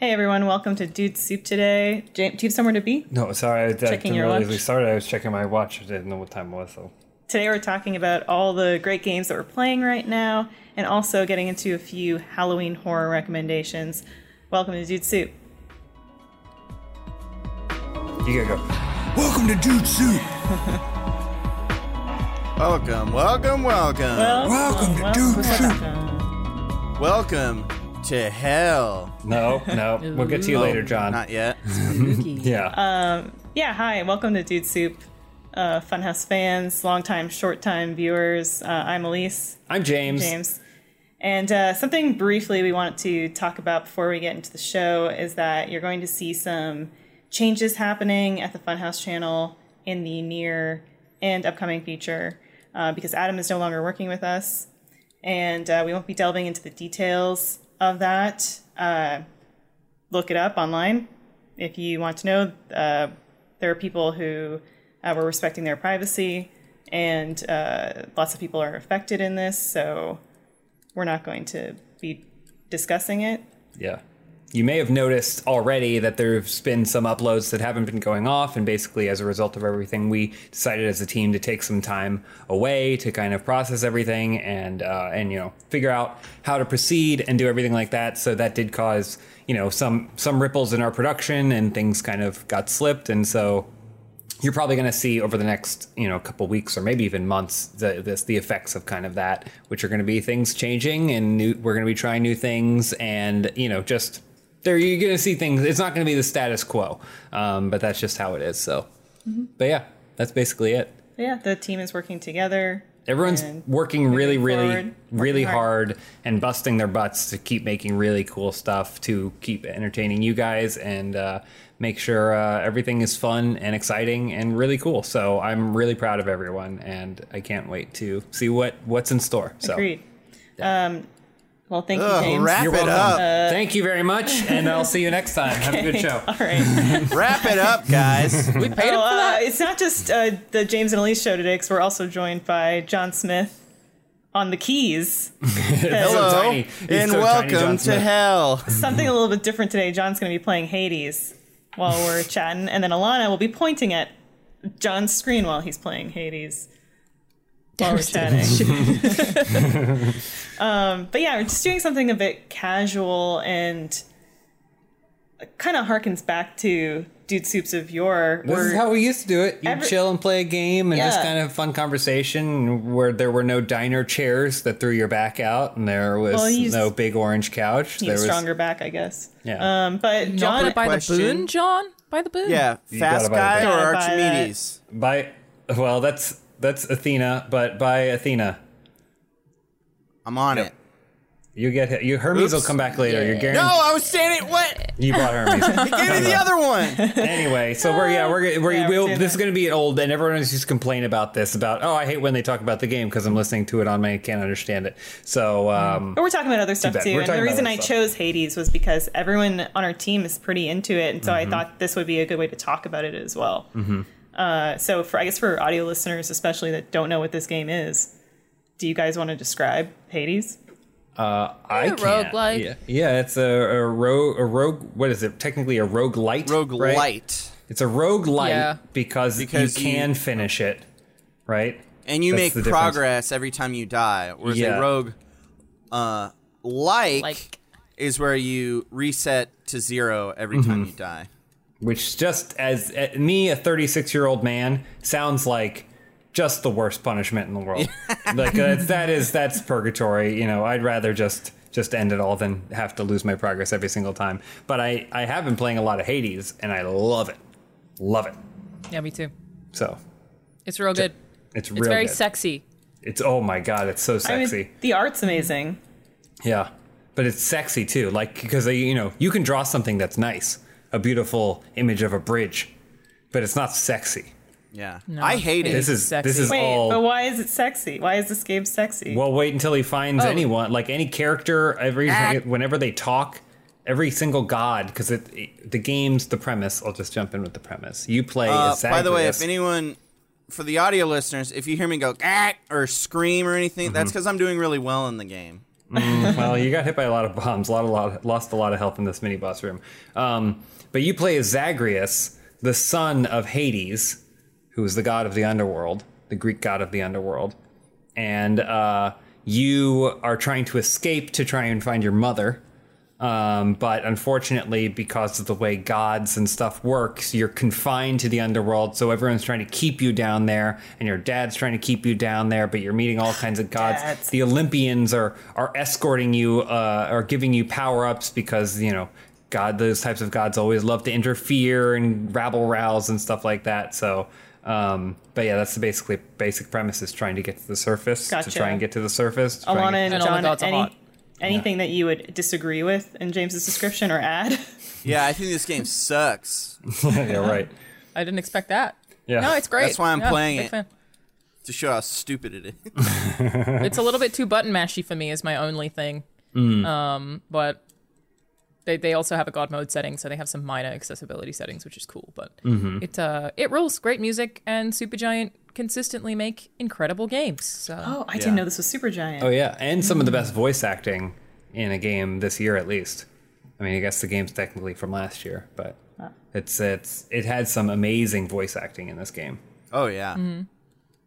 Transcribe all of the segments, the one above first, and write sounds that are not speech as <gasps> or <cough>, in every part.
Hey everyone, welcome to Dude Soup today. James, do you have somewhere to be? No, sorry, I, I Checking didn't your realize watch? we started. I was checking my watch. I didn't know what time it was. So Today we're talking about all the great games that we're playing right now and also getting into a few Halloween horror recommendations. Welcome to Dude Soup. you gotta go. Welcome to Dude Soup. <laughs> welcome, welcome, welcome. Welcome, Welcome to Dude Soup. welcome. welcome to hell. No, no, we'll get to you Oh, later, John. Not yet. <laughs> yeah, Yeah, hi, welcome to Dude Soup. Uh, Funhouse fans, long time, short time viewers. Uh, I'm Elise. I'm James. James. And uh, something briefly we wanted to talk about before we get into the show is that you're going to see some changes happening at the Funhouse channel in the near and upcoming future uh, because Adam is no longer working with us. And uh, we won't be delving into the details of that. Uh, look it up online if you want to know. Uh, there are people who uh, were respecting their privacy, and uh, lots of people are affected in this, so we're not going to be discussing it. Yeah. You may have noticed already that there's been some uploads that haven't been going off, and basically, as a result of everything, we decided as a team to take some time away to kind of process everything and uh, and you know figure out how to proceed and do everything like that. So that did cause you know some some ripples in our production, and things kind of got slipped, and so you're probably going to see over the next you know couple weeks or maybe even months the this the effects of kind of that which are going to be things changing and new we're going to be trying new things and you know just there you're going to see things it's not going to be the status quo um, but that's just how it is so. But yeah that's basically it. Yeah, the team is working together. everyone's working really really forward, really working hard and busting their butts to keep making really cool stuff to keep entertaining you guys and uh, make sure uh, everything is fun and exciting and really cool. So i'm really proud of everyone and i can't wait to see what what's in store so. Agreed. Um, well, thank you, James. wrap you're it welcome up. thank you very much and i'll see you next time have a good <laughs> show All right. <laughs> Wrap it up, guys. <laughs> We paid him So, for uh, that. it's not just uh, the James and Elise show today, because we're also joined by John Smith on the keys. Hello, tiny. And so tiny, welcome to hell. Something a little bit different today. John's going to be playing Hades while we're chatting, and then Alana will be pointing at John's screen while he's playing Hades. While we're chatting. um, but yeah, we're just doing something a bit casual and kind of harkens back to Dude Soups of Yore. This is how we used to do it. You Every- chill and play a game and just kind of fun conversation where there were no diner chairs that threw your back out and there was Well, he's- no big orange couch. Need there a was stronger back, I guess. Yeah. Um, but John, John, by question. the boon, John. By the boon. Yeah, You fast guy or Gotta buy that. Archimedes? by well, that's that's Athena, but by Athena. I'm on it. You get you Hermes will Oops. come back later. You're guaranteed. No. I was saying it. What? You bought <laughs> Hermes. Give me the other one. anyway, so we're yeah we're, we're Yeah, we're we'll, doing this is going to be old, and everyone is just complain about this about oh I hate when they talk about the game because I'm listening to it on my I can't understand it. So um, but we're talking about other stuff bad. too. We're And the about reason other I stuff. chose Hades was because everyone on our team is pretty into it, and so Mm-hmm. I thought this would be a good way to talk about it as well. Uh, so for I guess for audio listeners, especially that don't know what this game is, do you guys want to describe Hades? uh, I Yeah, can't. roguelike. Yeah, yeah, it's a, a rogue a rogue. What is it? Technically a rogue light. Rogue right? light. It's a rogue light Yeah. because, Because you you- can finish it, right? And you That's make the difference. progress every time you die. Whereas Yeah. a rogue, uh, like, Like- is where you reset to zero every Mm-hmm. time you die. Which just as uh, me, a 36 year old man, sounds like just the worst punishment in the world. <laughs> like that's, that is that's purgatory. You know, I'd rather just just end it all than have to lose my progress every single time. But I I have been playing a lot of Hades and I love it, love it. Yeah, me too. So It's real good. it's It's real very good. sexy. It's oh my god, it's so I mean, sexy. the art's amazing. Yeah, but it's sexy too. Like because you know you can draw something that's nice, a beautiful image of a bridge, but it's not sexy. Yeah. No, I hate it. This is Sexy. this is Wait, all. but why is it sexy? Why is this game sexy? well, wait until he finds Oh. anyone, like any character. Every Ah. whenever they talk, every single god, because it, it- the game's the premise. I'll just jump in with the premise. You play Uh, as by the way, if anyone, for the audio listeners, if you hear me go "Ah," or scream or anything, Mm-hmm. that's because I'm doing really well in the game. well, you got hit by a lot of bombs, a lot, a lot, lost a lot of health in this mini boss room. Um, but you play as Zagreus, the son of Hades, who is the god of the underworld, the Greek god of the underworld, and uh, you are trying to escape to try and find your mother. Um, but unfortunately, because of the way gods and stuff works, you're confined to the underworld. So everyone's trying to keep you down there, and your dad's trying to keep you down there. But you're meeting all kinds of <sighs> gods. Dads. The Olympians are are escorting you, uh, are giving you power ups because you know God. Those types of gods always love to interfere and rabble rouse and stuff like that. So. Um, but yeah, that's the basically basic premise is trying to get to the surface to try and get to the surface. to Alana and and And all the John, gods any, hot. anything that you would disagree with in James's description or add? <laughs> Yeah, I think this game sucks. get- <laughs> yeah, <laughs> right. I didn't expect that. Yeah. No, it's great. That's why I'm Yeah, playing it. fan. to show how stupid it is. It's a little bit too button mashy for me is my only thing. Mm. Um, but they they also have a god mode setting, so they have some minor accessibility settings, which is cool. But Mm-hmm. it uh it rules. Great music and Supergiant consistently make incredible games. So Oh, I Yeah. didn't know this was Supergiant. Oh yeah, and some of the best voice acting in a game this year, at least. I mean, I guess the game's technically from last year, but it's it's it had some amazing voice acting in this game. Oh yeah,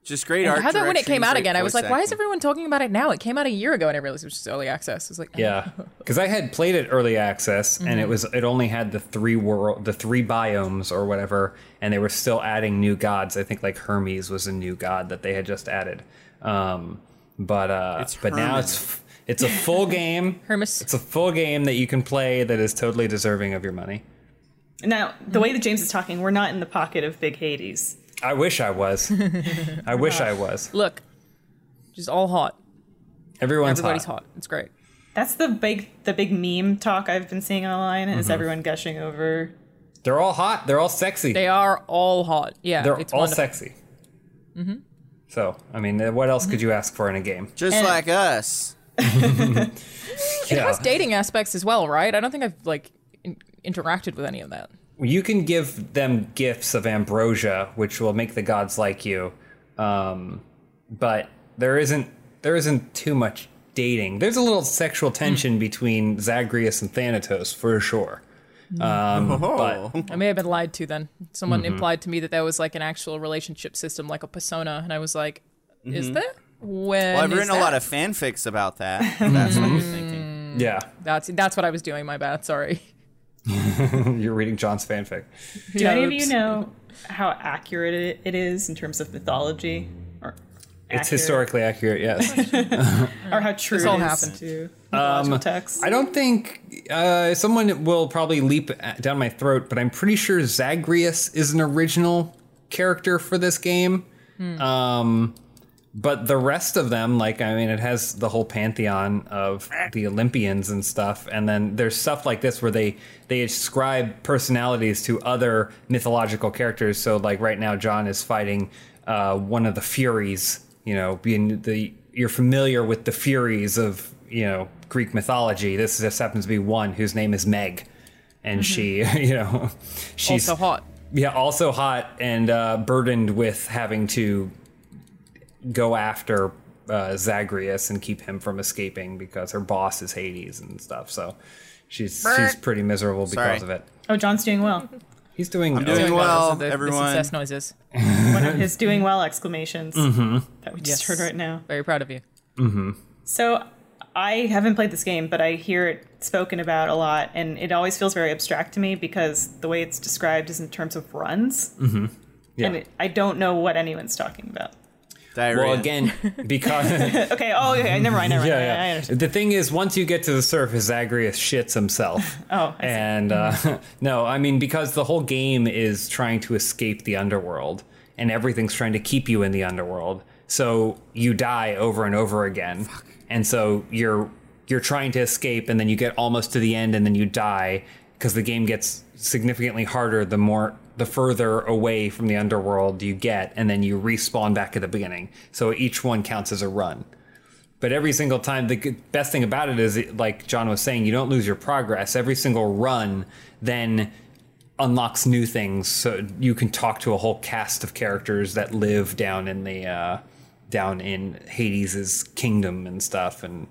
just great I art. had that when it came out again. I was voice like, why is everyone talking about it now? It came out a year ago, and I realized it was just early access. I was like, <laughs> Yeah, because I had played it early access, and it was it only had the three world, the three biomes or whatever, and they were still adding new gods. I think like Hermes was a new god that they had just added. Um, but uh, It's but now it's it's a full <laughs> game. Hermes. It's a full game that you can play that is totally deserving of your money. Now, the way that James is talking, we're not in the pocket of Big Hades. I wish I was. <laughs> I wish I was. Look, just all hot. Everyone's hot. Everybody's hot. hot. It's great. That's the big the big meme talk I've been seeing online is Mm-hmm. everyone gushing over They're all hot. They're all sexy. They are all hot. Yeah, They're it's all wonderful. sexy. Mm-hmm. So, I mean, uh, what else could you ask for in a game? Just And- like us. <laughs> It has dating aspects as well, right? I don't think I've like in- interacted with any of that. You can give them gifts of ambrosia, which will make the gods like you. Um, but there isn't there isn't too much dating. There's a little sexual tension between Zagreus and Thanatos for sure. Um, Oh, but I may have been lied to then. Someone Mm-hmm. implied to me that there was like an actual relationship system, like a persona, and I was like, "Is there?" When Mm-hmm. well, I've is written a lot of fanfics about that. <laughs> That's what you're thinking. yeah, That's that's what I was doing. My bad. Sorry. <laughs> you're reading John's fanfic. Do any of you know how accurate it- it is in terms of mythology? Or It's accurate- historically accurate, yes. or how true This it all is happened. to mythological texts. I don't think uh, someone will probably leap down my throat, but I'm pretty sure Zagreus is an original character for this game. Um, but the rest of them, like, I mean, it has the whole pantheon of the Olympians and stuff, and then there's stuff like this where they they ascribe personalities to other mythological characters. So, like, right now, John is fighting uh, one of the Furies. You know, being the you're familiar with the Furies of you know Greek mythology. This just happens to be one whose name is Meg, and she, <laughs> you know, she's Also hot. yeah, also hot and uh, burdened with having to go after uh, Zagreus and keep him from escaping because her boss is Hades and stuff. So she's she's pretty miserable because Sorry. of it. oh, John's doing well. He's doing. I'm doing okay. well, So the, everyone. The success noises. <laughs> One of his doing well exclamations Mm-hmm. that we just Yes. heard right now. Very proud of you. So I haven't played this game, but I hear it spoken about a lot, and it always feels very abstract to me because the way it's described is in terms of runs, Yeah. and it, I don't know what anyone's talking about. Diarrhea. well, again, <laughs> because <laughs> Okay, oh, okay, never mind, never mind. I, I yeah, yeah. understand. The thing is, once you get to the surface, Zagreus shits himself. <laughs> Oh, I see. and uh, no, I mean because the whole game is trying to escape the underworld, and everything's trying to keep you in the underworld. So you die over and over again, Fuck. and so you're you're trying to escape, and then you get almost to the end, and then you die because the game gets significantly harder the more the further away from the underworld you get, and then you respawn back at the beginning. So each one counts as a run. But every single time, the best thing about it is, like John was saying, you don't lose your progress. Every single run then unlocks new things, so you can talk to a whole cast of characters that live down in the uh, down in Hades's kingdom and stuff, and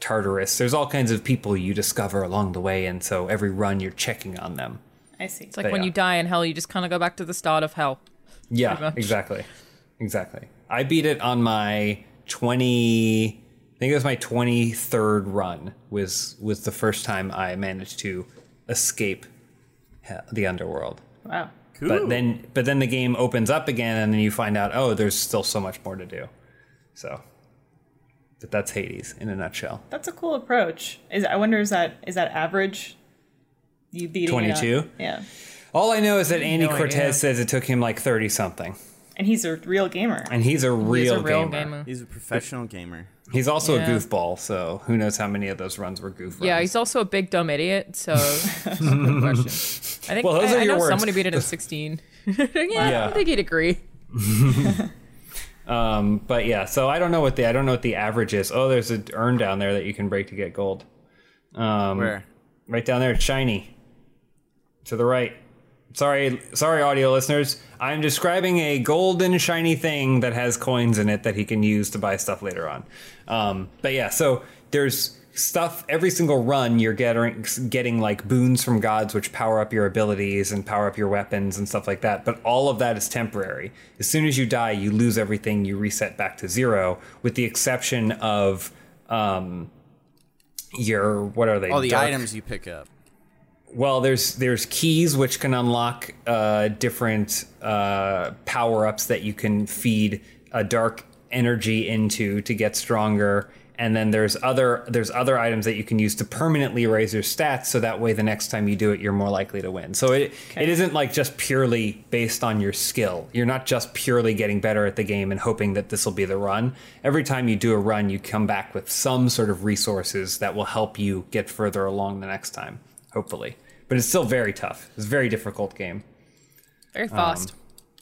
Tartarus. There's all kinds of people you discover along the way, and so every run you're checking on them. I see. It's like But when yeah. you die in hell, you just kind of go back to the start of hell. Yeah, exactly, exactly. I beat it on my twenty. I think it was my twenty third run. Was was the first time I managed to escape he- the underworld. wow. Cool. But then, but then the game opens up again, and then you find out, oh, there's still so much more to do. So, but that's Hades in a nutshell. That's a cool approach. Is I wonder is that is that average? You beating it on- 22? Yeah. All I know is that Andy No Cortez idea. says it took him like thirty something, And he's a real gamer. and he's a He's real, a real gamer. gamer. He's a professional gamer. He's also Yeah. a goofball, so who knows how many of those runs were goof runs. Yeah, he's also a big dumb idiot. So. <laughs> I think Well, those I, are I your know words. somebody beat it in <laughs> sixteen. yeah, <laughs> Yeah. I think he'd agree. Um, but yeah, so I don't know what the I don't know what the average is. Oh, there's an urn down there that you can break to get gold. Um, Where? Right down there, it's shiny. To the right. Sorry, sorry, audio listeners. I'm describing a golden shiny thing that has coins in it that he can use to buy stuff later on. Um, but yeah, so there's stuff every single run you're getting getting like boons from gods which power up your abilities and power up your weapons and stuff like that but all of that is temporary as soon as you die you lose everything you reset back to zero with the exception of um your what are they All the Dark- items you pick up. Well, there's there's keys which can unlock uh, different uh, power ups that you can feed a dark energy into to get stronger, and then there's other there's other items that you can use to permanently raise your stats, so that way the next time you do it, you're more likely to win. So it it isn't like just purely based on your skill. You're not just purely getting better at the game and hoping that this will be the run. Every time you do a run, you come back with some sort of resources that will help you get further along the next time hopefully. But it's still very tough. It's a very difficult game. Very fast.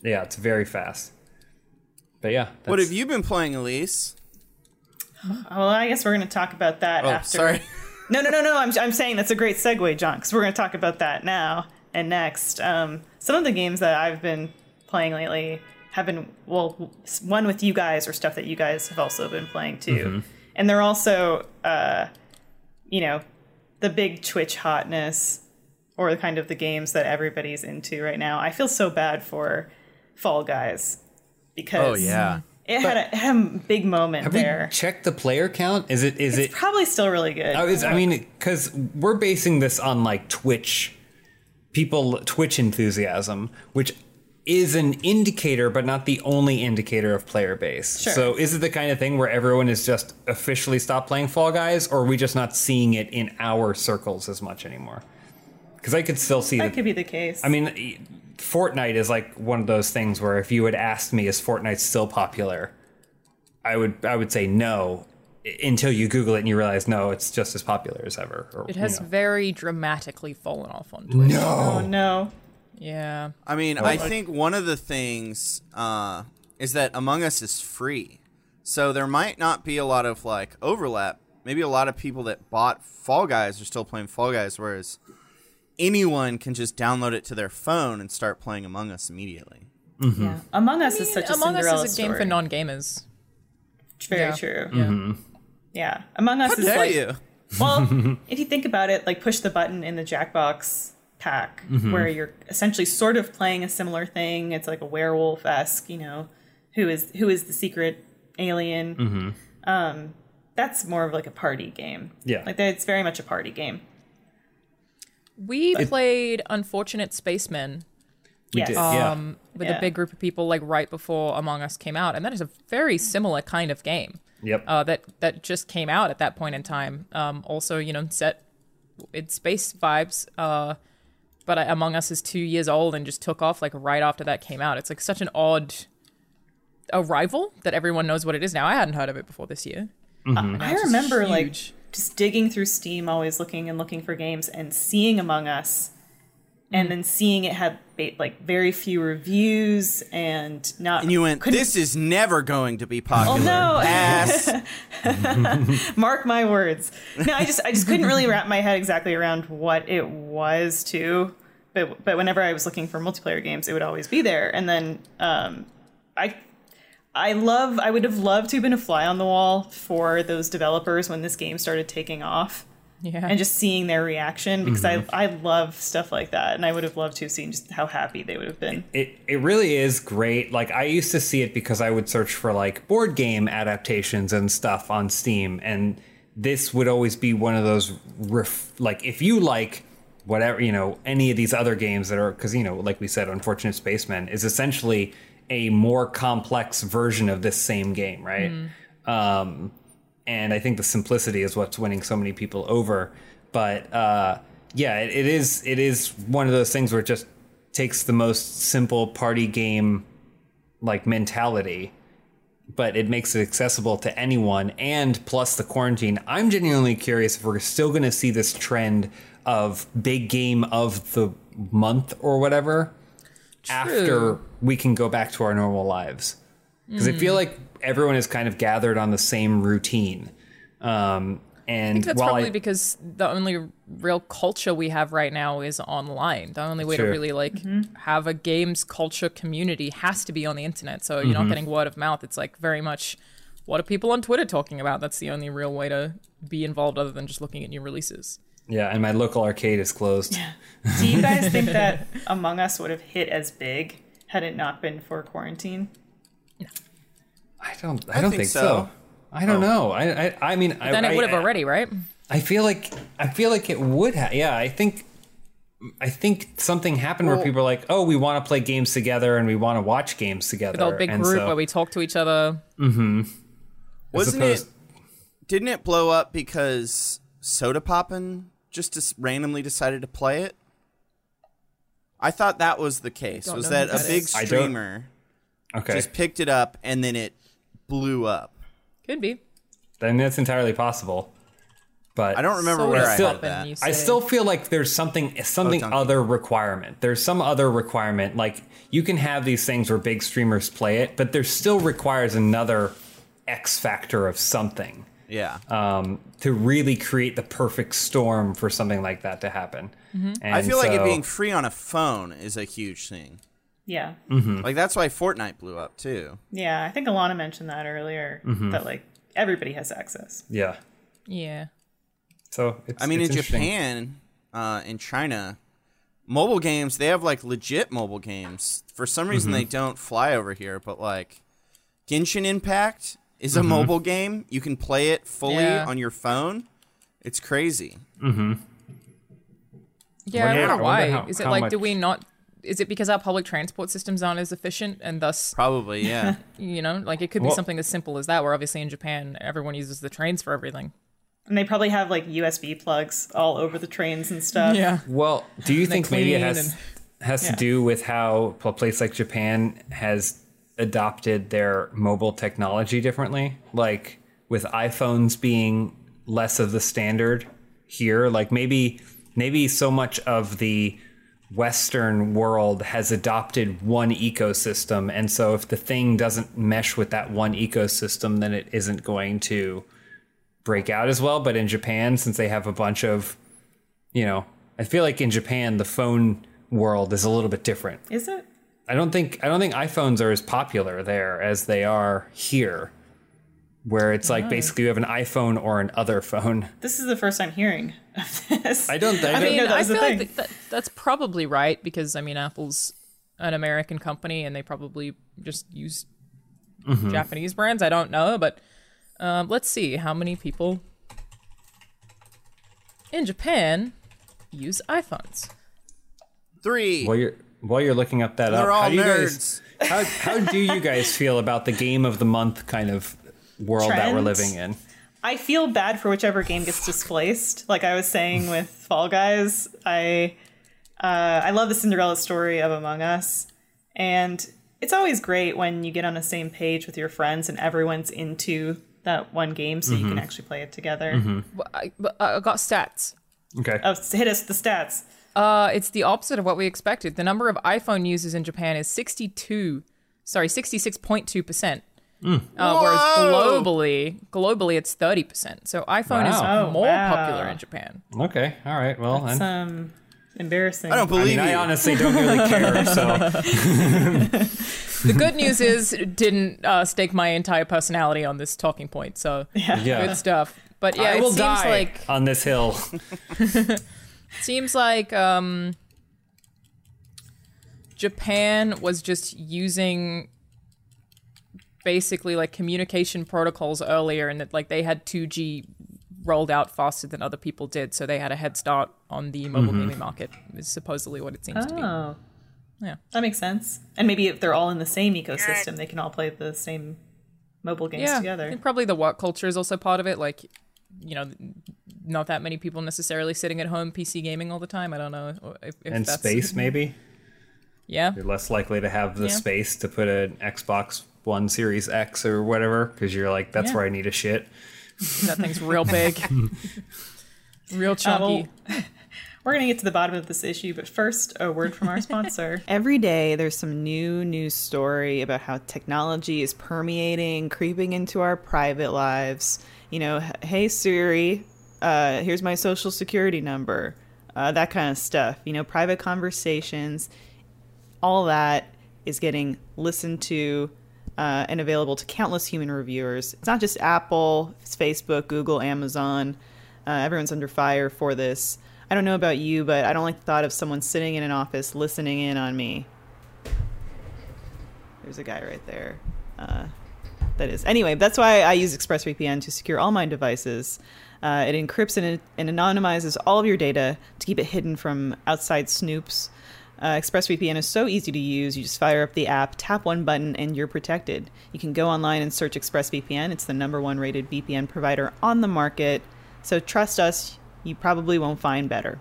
Yeah, it's very fast. But yeah, What have you been playing, Elise? Well, I guess we're going to talk about that Oh, after. sorry. No, no, no, no. I'm, I'm saying that's a great segue, John, because we're going to talk about that now and next. Um, some of the games that I've been playing lately have been, well, one with you guys or stuff that you guys have also been playing too. And they're also, uh, you know, the big Twitch hotness or kind of the games that everybody's into right now. I feel so bad for Fall Guys because Oh yeah. it, had a, it had a big moment have there. we checked the player count? Is it is it's it? probably still really good. Oh, I, was, I mean, because we're basing this on like Twitch people, Twitch enthusiasm, which is an indicator, but not the only indicator of player base. Sure. So, is it the kind of thing where everyone has just officially stopped playing Fall Guys, or are we just not seeing it in our circles as much anymore? Because I could still see that that could be the case. I mean, Fortnite is like one of those things where if you had asked me, is Fortnite still popular? I would I would say no until you Google it and you realize no, it's just as popular as ever. Or, It has you know. very dramatically fallen off on Twitch. oh no. Yeah. I mean, I think one of the things uh, is that Among Us is free, so there might not be a lot of like overlap. Maybe a lot of people that bought Fall Guys are still playing Fall Guys, whereas anyone can just download it to their phone and start playing Among Us immediately. Yeah. Among Us is such a Among Cinderella Us is a game story. for non-gamers. Very Yeah. true. Yeah. Yeah. Among Us How is dare like you? well, <laughs> if you think about it, like push the button in the Jackbox pack Mm-hmm. where you're essentially sort of playing a similar thing. It's like a werewolf esque, you know, who is who is the secret alien. Mm-hmm. Um, that's more of like a party game. Yeah. Like it's very much a party game. We played Unfortunate Spacemen We Yes. did, yeah. um, with Yeah. a big group of people like right before Among Us came out, and that is a very similar kind of game yep. uh, that that just came out at that point in time. Um, also, you know, set it's space vibes. Uh, but uh, Among Us is two years old and just took off like right after that came out. It's like such an odd arrival that everyone knows what it is now. I hadn't heard of it before this year. And now I it's just remember like just digging through Steam, always looking and looking for games, and seeing Among Us, and then seeing it had like very few reviews and not. And you went, "This is never going to be popular." Oh, no. Ass. <laughs> mark my words. No, I just I just couldn't really wrap my head exactly around what it was too. But but whenever I was looking for multiplayer games, it would always be there. And then um, I I love. I would have loved to have been a fly on the wall for those developers when this game started taking off, Yeah. and just seeing their reaction because Mm-hmm. I I love stuff like that, and I would have loved to have seen just how happy they would have been. It it really is great. Like I used to see it because I would search for like board game adaptations and stuff on Steam, and this would always be one of those ref- like if you like whatever you know any of these other games that are because you know like we said, Unfortunate Spacemen is essentially a more complex version of this same game, right? Um, and I think the simplicity is what's winning so many people over. But uh, yeah, it, it is it is one of those things where it just takes the most simple party game like mentality, but it makes it accessible to anyone. And plus the quarantine, I'm genuinely curious if we're still going to see this trend of big game of the month or whatever after we can go back to our normal lives because I feel like everyone is kind of gathered on the same routine. Um, and I think that's probably I, because the only real culture we have right now is online. The only way to really like have a games culture community has to be on the internet. So Mm-hmm. you're not getting word of mouth. It's like very much what are people on Twitter talking about? That's the only real way to be involved other than just looking at new releases. yeah, and my local arcade is closed. <laughs> Do you guys think that <laughs> Among Us would have hit as big had it not been for quarantine? I don't. I, don't think think, so. so. I don't know. I. I, I mean, I, Then it would have already, right? I feel like. I feel like it would have. Yeah, I think. I think something happened where people are like, "Oh, we want to play games together and we want to watch games together." With our big and group so- where we talk to each other. mhm Wasn't opposed- it? Didn't it blow up because Sodapoppin just dis- randomly decided to play it? I thought that was the case. Was know who that a that big is. I don't- streamer Okay, just picked it up and then it blew up? Could be. then that's entirely possible. But I don't remember Soda where I Still- that. I still feel like there's something something Donkey. other requirement. There's some other requirement. Like you can have these things where big streamers play it, but there still requires another X factor of something Yeah. um, to really create the perfect storm for something like that to happen. Mm-hmm. And I feel like it being free on a phone is a huge thing. Yeah. Hmm. Like that's why Fortnite blew up too. Yeah, I think Alana mentioned that earlier Mm-hmm. that like everybody has access. yeah. Yeah. So it's, I mean, it's in. Japan, uh, in China, mobile games they have like legit mobile games. For some reason, Mm-hmm. they don't fly over here. But like, Genshin Impact is Mm-hmm. a mobile game. You can play it fully Yeah. on your phone. It's crazy. Mm-hmm. Yeah, I Wonder- wonder I why. wonder how- is it how like, much- do we not? Is it because our public transport systems aren't as efficient and thus, Probably, yeah. <laughs> you know, like it could be something as simple as that, where obviously in Japan, everyone uses the trains for everything. And they probably have like USB plugs all over the trains and stuff. Yeah. Well, do you think maybe it has and- has Yeah. to do with how a place like Japan has adopted their mobile technology differently? Like with iPhones being less of the standard here, like maybe maybe so much of the Western world has adopted one ecosystem, and so if the thing doesn't mesh with that one ecosystem, then it isn't going to break out as well. But in Japan, since they have a bunch of you know, I feel like in Japan the phone world is a little bit different. Is it? I don't think I don't think iPhones are as popular there as they are here, where it's like basically you have an iPhone or an other phone. This is the first time hearing of this. I don't. I, I mean, know that I feel like thing. that, that, that's probably right because I mean, Apple's an American company and they probably just use Mm-hmm. Japanese brands. I don't know, but um, let's see how many people in Japan use iPhones. Three. while you're while you're looking up that They're up, all how do you nerds. guys how how do you guys feel about the game of the month kind of world that we're living in? I feel bad for whichever game gets displaced. Like I was saying with Fall Guys, I uh, I love the Cinderella story of Among Us, and it's always great when you get on the same page with your friends and everyone's into that one game, so you can actually play it together. Well, I, but I got stats. Okay. Oh, hit us with the stats. Uh, it's the opposite of what we expected. The number of iPhone users in Japan is 62, sorry, 66.2%. Uh, whereas globally, globally it's 30%. So iPhone Wow. is Oh, more wow. popular in Japan. Okay. All right. Well, It's, then. um, Embarrassing. I don't I believe mean, I honestly don't really care. So <laughs> The good news is didn't uh, stake my entire personality on this talking point, so yeah, good stuff. But yeah, I it will seems die like on this hill. <laughs> seems like um, Japan was just using basically like communication protocols earlier, and that like they had 2G rolled out faster than other people did, so they had a head start on the mobile mm-hmm. gaming market. Is supposedly what it seems to be. Oh. Yeah. That makes sense. And maybe if they're all in the same ecosystem, they can all play the same mobile games yeah, I together. think probably the work culture is also part of it. Like, you know, not that many people necessarily sitting at home PC gaming all the time. I don't know if, if and that's space, maybe <laughs> Yeah, you're less likely to have the Yeah. space to put an Xbox One Series X or whatever because you're like, that's Yeah. where I need a shit. <laughs> that thing's real big, <laughs> real chunky. <laughs> We're going to get to the bottom of this issue, but first, a word from our sponsor. Every day, there's some new news story about how technology is permeating, creeping into our private lives. You know, hey Siri, uh, here's my social security number, uh, that kind of stuff. You know, private conversations, all that is getting listened to uh, and available to countless human reviewers. It's not just Apple, it's Facebook, Google, Amazon. Uh, everyone's under fire for this. I don't know about you, but I don't like the thought of someone sitting in an office listening in on me. There's a guy right there. Uh, that is. Anyway, that's why I use ExpressVPN to secure all my devices. Uh, it encrypts and, and anonymizes all of your data to keep it hidden from outside snoops. Uh, ExpressVPN is so easy to use. You just fire up the app, tap one button, and you're protected. You can go online and search ExpressVPN. It's the number one rated VPN provider on the market. So trust us, you probably won't find better.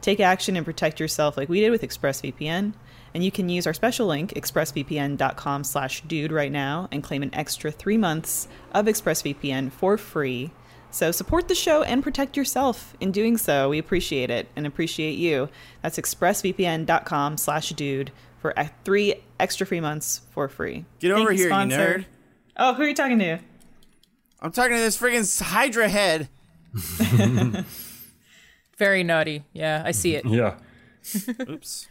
Take action and protect yourself like we did with ExpressVPN. And you can use our special link, expressvpn.com slash dude right now, and claim an extra three months of ExpressVPN for free. So support the show and protect yourself in doing so. We appreciate it and appreciate you. That's expressvpn.com slash dude for three extra free months for free. Get Thank over here, you sponsor. nerd. Oh, who are you talking to? I'm talking to this friggin' Hydra head. <laughs> Very naughty. Yeah, I see it. <laughs> Yeah. <laughs> Oops.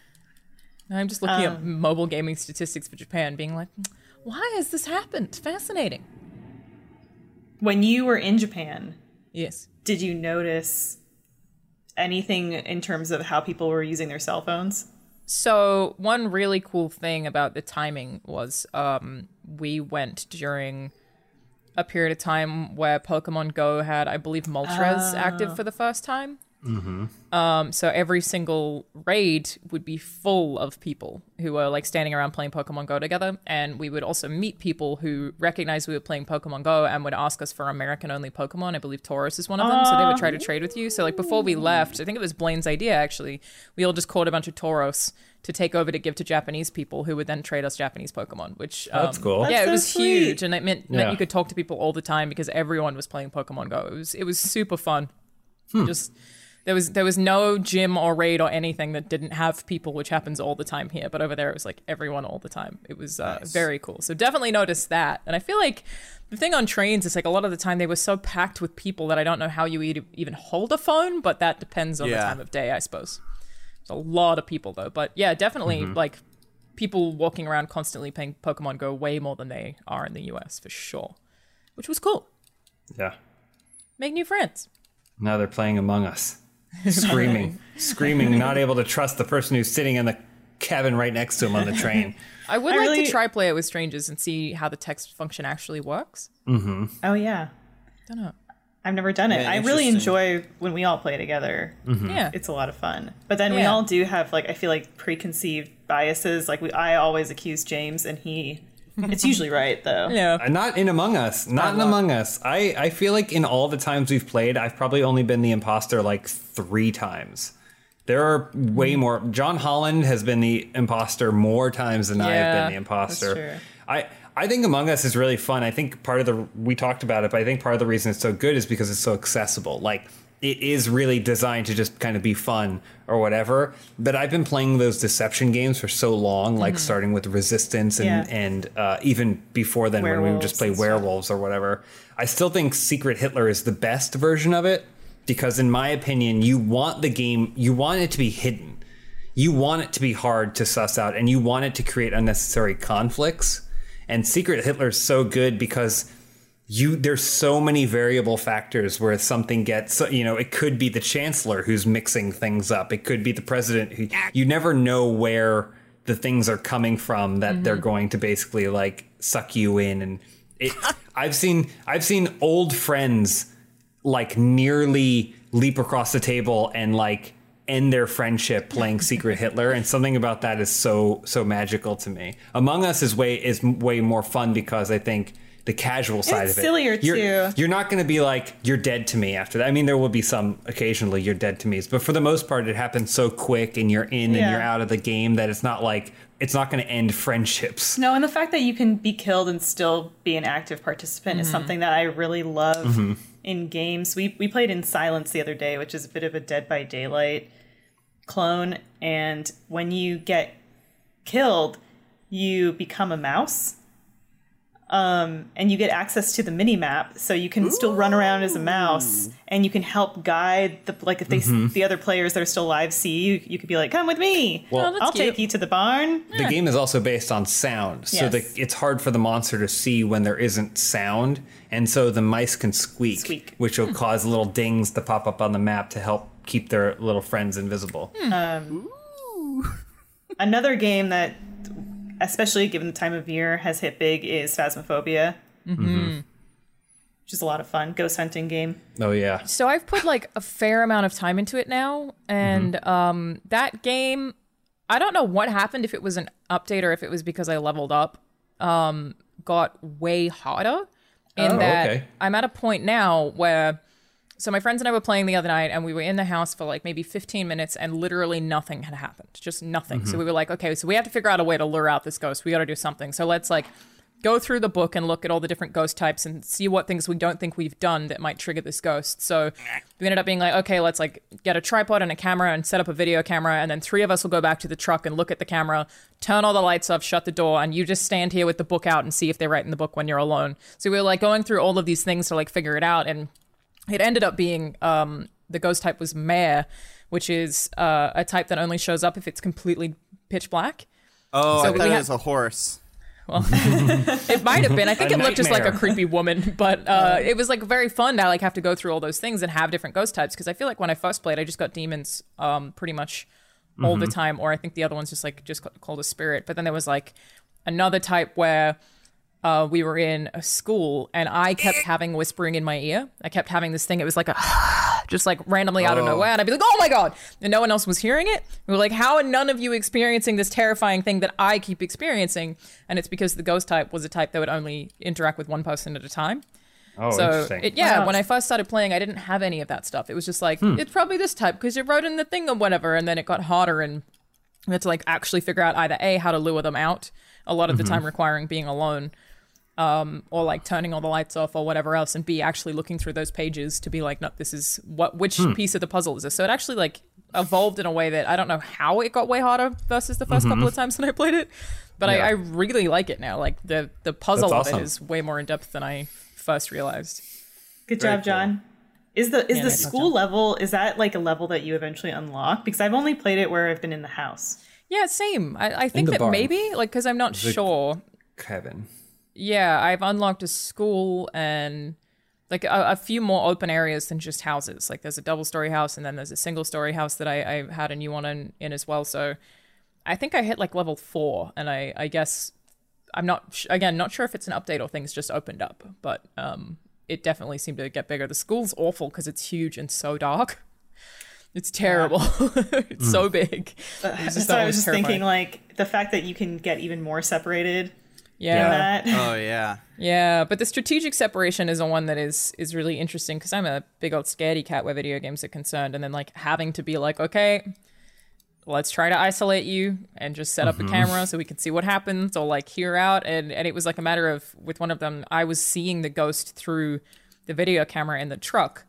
I'm just looking Um, at mobile gaming statistics for Japan, being like, why has this happened? Fascinating. When you were in Japan, Yes. did you notice anything in terms of how people were using their cell phones? So one really cool thing about the timing was um, we went during a period of time where Pokemon Go had, I believe, Moltres active for the first time. Um, so every single raid would be full of people who were like standing around playing Pokemon Go together, and we would also meet people who recognized we were playing Pokemon Go and would ask us for American-only Pokemon. I believe Tauros is one of them, so they would try to trade with you. So like before we left, I think it was Blaine's idea actually. We all just caught a bunch of Tauros to take over to give to Japanese people, who would then trade us Japanese Pokemon. Which um, That's cool. Yeah, That's it so was sweet. huge, and it meant, meant Yeah. you could talk to people all the time because everyone was playing Pokemon Go. It was it was super fun. Just there was there was no gym or raid or anything that didn't have people, which happens all the time here. But over there, it was like everyone all the time. It was uh, very cool. So definitely notice that. And I feel like the thing on trains is like a lot of the time they were so packed with people that I don't know how you even hold a phone. But that depends on the time of day, I suppose. It's a lot of people though. But yeah, definitely like people walking around constantly playing Pokemon Go way more than they are in the US for sure, which was cool. Yeah. Make new friends. Now they're playing Among Us, screaming, screaming, not able to trust the person who's sitting in the cabin right next to him on the train. I would I like really- to try play it with strangers and see how the text function actually works. Mm-hmm. Oh yeah, Don't know. I've never done it. Yeah, I really enjoy when we all play together. Yeah. It's a lot of fun. But then we all do have like I feel like preconceived biases. Like we, I always accuse James, and he. It's usually right though. <laughs> yeah. Uh, Not in Among Us. Not in luck. Among Us. I, I feel like in all the times we've played, I've probably only been the imposter like three times. There are way Hmm. more. John Holland has been the imposter more times than I have been the imposter. true. I I think Among Us is really fun. I think part of the we talked about it, but I think part of the reason it's so good is because it's so accessible. Like it is really designed to just kind of be fun or whatever. But I've been playing those deception games for so long, like starting with Resistance and Yeah. and uh, even before then when we would just play Werewolves or whatever. I still think Secret Hitler is the best version of it because in my opinion, you want the game, you want it to be hidden. you want it to be hard to suss out and you want it to create unnecessary conflicts. And Secret Hitler is so good because you there's so many variable factors where something gets you know it could be the chancellor who's mixing things up. It could be the president who you never know where the things are coming from that they're mm-hmm. going to basically like suck you in. And it <laughs> i've seen i've seen old friends like nearly leap across the table and like end their friendship playing <laughs> secret hitler. And something about that is so so magical to me. Among us is way is way more fun because i think the casual side It's of it. It's sillier, you're, too. you're not going to be like you're dead to me after that. I mean there will be some occasionally you're dead to me. But for the most part it happens so quick and you're in and you're out of the game that it's not like it's not going to end friendships. No, and the fact that you can be killed and still be an active participant is mm-hmm. something that I really love mm-hmm. in games. We we played in Silence the other day, which is a bit of a Dead by Daylight clone, and when you get killed, you become a mouse. Um, and you get access to the mini map, so you can still run around as a mouse, and you can help guide the like if they mm-hmm. the other players that are still alive see you, you could be like, "Come with me, Well- Oh, I'll cute. take you to the barn." the game is also based on sound so Yes. the, it's hard for the monster to see when there isn't sound and so the mice can squeak, Squeak. which will hmm. cause little dings to pop up on the map to help keep their little friends invisible hmm. um, <laughs> Another game that, especially given the time of year, has hit big is Phasmophobia. Mm-hmm. Which is a lot of fun. Ghost hunting game. oh yeah So I've put like a fair amount of time into it now, and um, that game, I don't know what happened if it was an update or if it was because I leveled up, um, got way harder. In Oh, that okay. I'm at a point now where, so my friends and I were playing the other night, and we were in the house for like maybe 15 minutes, and literally nothing had happened, just nothing. So mm-hmm. we were like, okay, so we have to figure out a way to lure out this ghost. We got to do something. So let's like go through the book and look at all the different ghost types and see what things we don't think we've done that might trigger this ghost. So we ended up being like, okay, let's like get a tripod and a camera and set up a video camera, and then three of us will go back to the truck and look at the camera, turn all the lights off, shut the door, and you just stand here with the book out and see if they're right in the book when you're alone. So we were like going through all of these things to like figure it out, and it ended up being um, the ghost type was mare, which is uh, a type that only shows up if it's completely pitch black. Oh, So I we thought it have- was a horse. Well, <laughs> it might have been. I think A it looked just like a creepy woman, <laughs> but uh, it was like very fun to like have to go through all those things and have different ghost types. Because I feel like when I first played, I just got demons um, pretty much all the time, or I think the other one's just like just called a spirit. But then there was like another type where uh, we were in a school and I kept having whispering in my ear. I kept having this thing. It was like a <gasps> just like randomly out of Oh. nowhere, and I'd be like, "Oh my god!" And no one else was hearing it. We were like, "How are none of you experiencing this terrifying thing that I keep experiencing?" And it's because the ghost type was a type that would only interact with one person at a time. oh So interesting it, yeah, Wow. when I first started playing, I didn't have any of that stuff. It was just like Hmm. it's probably this type because you wrote in the thing or whatever, and then it got harder and we had to like actually figure out either a how to lure them out. A lot of Mm-hmm. the time requiring being alone, um, or like turning all the lights off or whatever else, and be actually looking through those pages to be like, no, this is what which Hmm. piece of the puzzle is this? So it actually like evolved in a way that I don't know how it got way harder versus the 1st couple of times that I played it, but Mm-hmm. Yeah. I, I really like it now. Like the the puzzle That's of awesome. it is way more in depth than I first realized. Good Very job, John. Is the is Yeah, the nice school level is that like a level that you eventually unlock? Because I've only played it where I've been in the house. Yeah, same. I, I think that barn. maybe like because I'm not sure. kevin Yeah, I've unlocked a school and like a, a few more open areas than just houses. Like there's a double story house and then there's a single story house that I, I had a new one in, in as well. So I think I hit like level four, and I I guess I'm not sh- again not sure if it's an update or things just opened up, but um it definitely seemed to get bigger. The school's awful because it's huge and so dark. It's terrible. <laughs> it's so big. But just so I was was just terrifying. thinking like the fact that you can get even more separated Yeah. than that. Oh yeah. Yeah, but the strategic separation is a one that is is really interesting because I'm a big old scaredy cat where video games are concerned, and then like having to be like, okay, let's try to isolate you and just set up a camera so we can see what happens or like hear out, and and it was like a matter of with one of them, I was seeing the ghost through the video camera in the truck.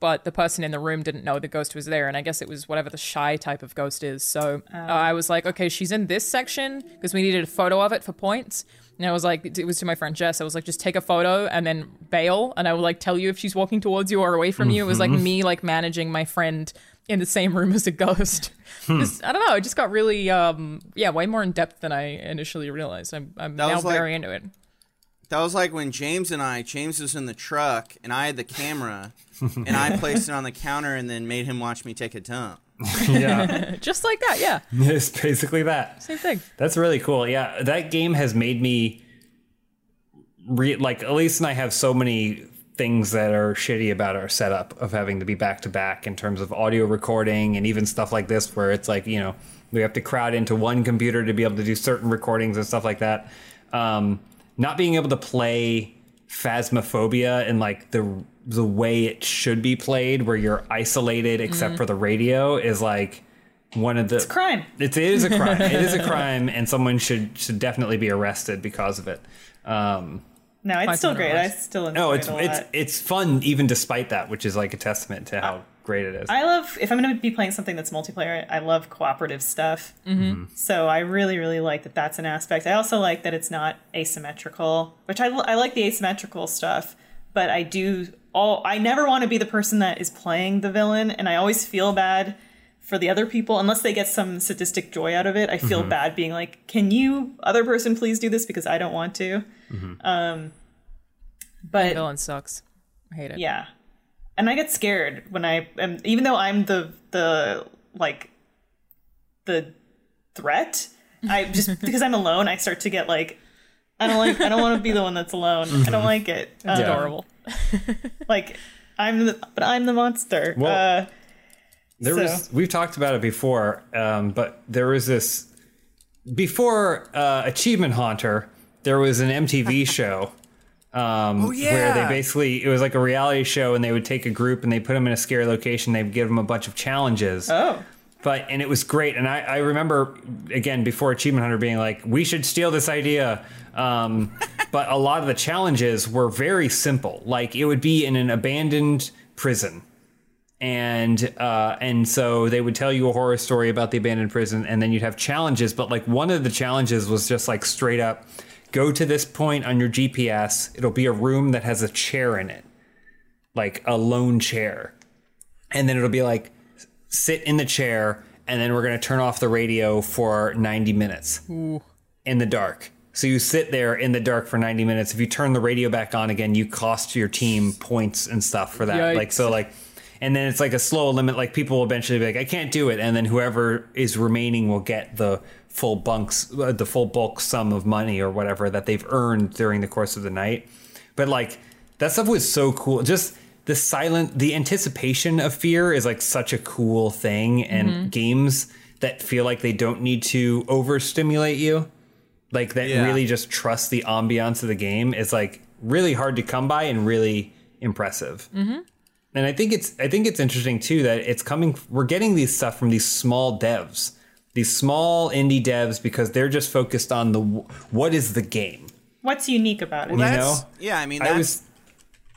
But the person in the room didn't know the ghost was there, and I guess it was whatever the shy type of ghost is. So uh, I was like, okay, she's in this section because we needed a photo of it for points. And I was like, it was to my friend Jess. I was like, just take a photo and then bail, and I will like tell you if she's walking towards you or away from you. It was like me like managing my friend in the same room as a ghost. Just- I don't know. It just got really, um, yeah, way more in depth than I initially realized. I'm, I'm That now was like- very into it. That was like when James and I, James was in the truck and I had the camera <laughs> and I placed it on the counter and then made him watch me take a dump. Yeah, <laughs> Just like that, yeah. it's basically that. Same thing. That's really cool. Yeah, that game has made me re- like Elise and I have so many things that are shitty about our setup of having to be back to back in terms of audio recording and even stuff like this where it's like, you know, we have to crowd into one computer to be able to do certain recordings and stuff like that. Um, not being able to play Phasmophobia and like the the way it should be played where you're isolated except for the radio is like one of the it's Crime. it is a crime. it is a <laughs> crime, and someone should should definitely be arrested because of it. Um, No, it's still great. to I still enjoy no, it's it a it's it's fun even despite that, which is like a testament to how great it is. I love if I'm going to be playing something that's multiplayer. I love cooperative stuff. Mm-hmm. So I really, really like that. That's an aspect. I also like that it's not asymmetrical, which I, I like the asymmetrical stuff. But I do all. I never want to be the person that is playing the villain, and I always feel bad for the other people unless they get some sadistic joy out of it. I feel bad being like, "Can you, other person, please do this because I don't want to." Um, but Villain sucks. I hate it. yeah. And I get scared when I am even though I'm the the like the threat, I just <laughs> because I'm alone, I start to get like I don't like I don't want to be the one that's alone. I don't like it. Um, Yeah. Adorable. <laughs> Like I'm the but I'm the monster. Well- uh There So- was we've talked about it before, um, but there was this before uh, Achievement Hunter. There was an MTV <laughs> show. Um, Oh, yeah. Where they basically it was like a reality show, and they would take a group and they put them in a scary location. They'd give them a bunch of challenges. oh. but and it was great and I, I remember again before achievement hunter being like we should steal this idea um, but a lot of the challenges were very simple. Like it would be in an abandoned prison. And uh, and so they would tell you a horror story about the abandoned prison and then you'd have challenges. But like one of the challenges was just like straight up go to this point on your gps it'll be a room that has a chair in it. Like a lone chair. And then it'll be like sit in the chair and then we're going to turn off the radio for 90 minutes. In the dark so you sit there in the dark for 90 minutes. If you turn the radio back on again you cost your team points and stuff for that. Yikes. like so like and then it's like a slow limit. Like people will eventually be like i can't do it. And then whoever is remaining will get the full bunks uh, the full bulk sum of money or whatever that they've earned during the course of the night. But like that stuff was so cool. Just the silent the anticipation of fear is like such a cool thing. And games that feel like they don't need to overstimulate you like that Yeah. really just trust the ambiance of the game is like really hard to come by and really impressive mm-hmm. and i think it's i think it's interesting too that it's coming we're getting these stuff from these small devs these small indie devs because they're just focused on the what is the game What's unique about it? You know? yeah, I mean, I was-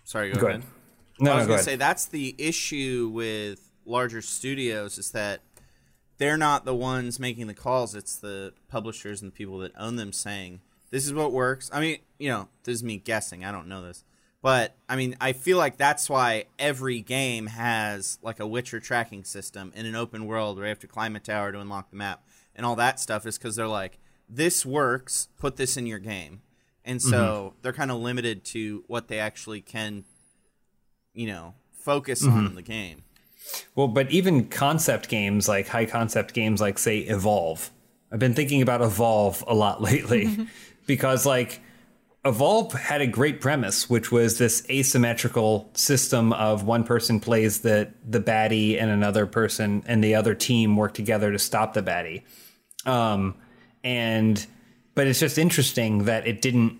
sorry, go, go ahead. ahead no I was go gonna say that's the issue with larger studios is that they're not the ones making the calls. It's the publishers and the people that own them saying this is what works. I mean, you know, this is me guessing. I don't know this, but I mean, I feel like that's why every game has like a Witcher tracking system in an open world where you have to climb a tower to unlock the map and all that stuff is because they're like, this works. Put this in your game. And so mm-hmm. they're kind of limited to what they actually can you know, focus mm-hmm. on in the game. Well, but even concept games like high concept games like say Evolve. I've been thinking about Evolve a lot <laughs> lately <laughs> because like Evolve had a great premise, which was this asymmetrical system of one person plays the the baddie and another person and the other team work together to stop the baddie. Um, and but it's just interesting that it didn't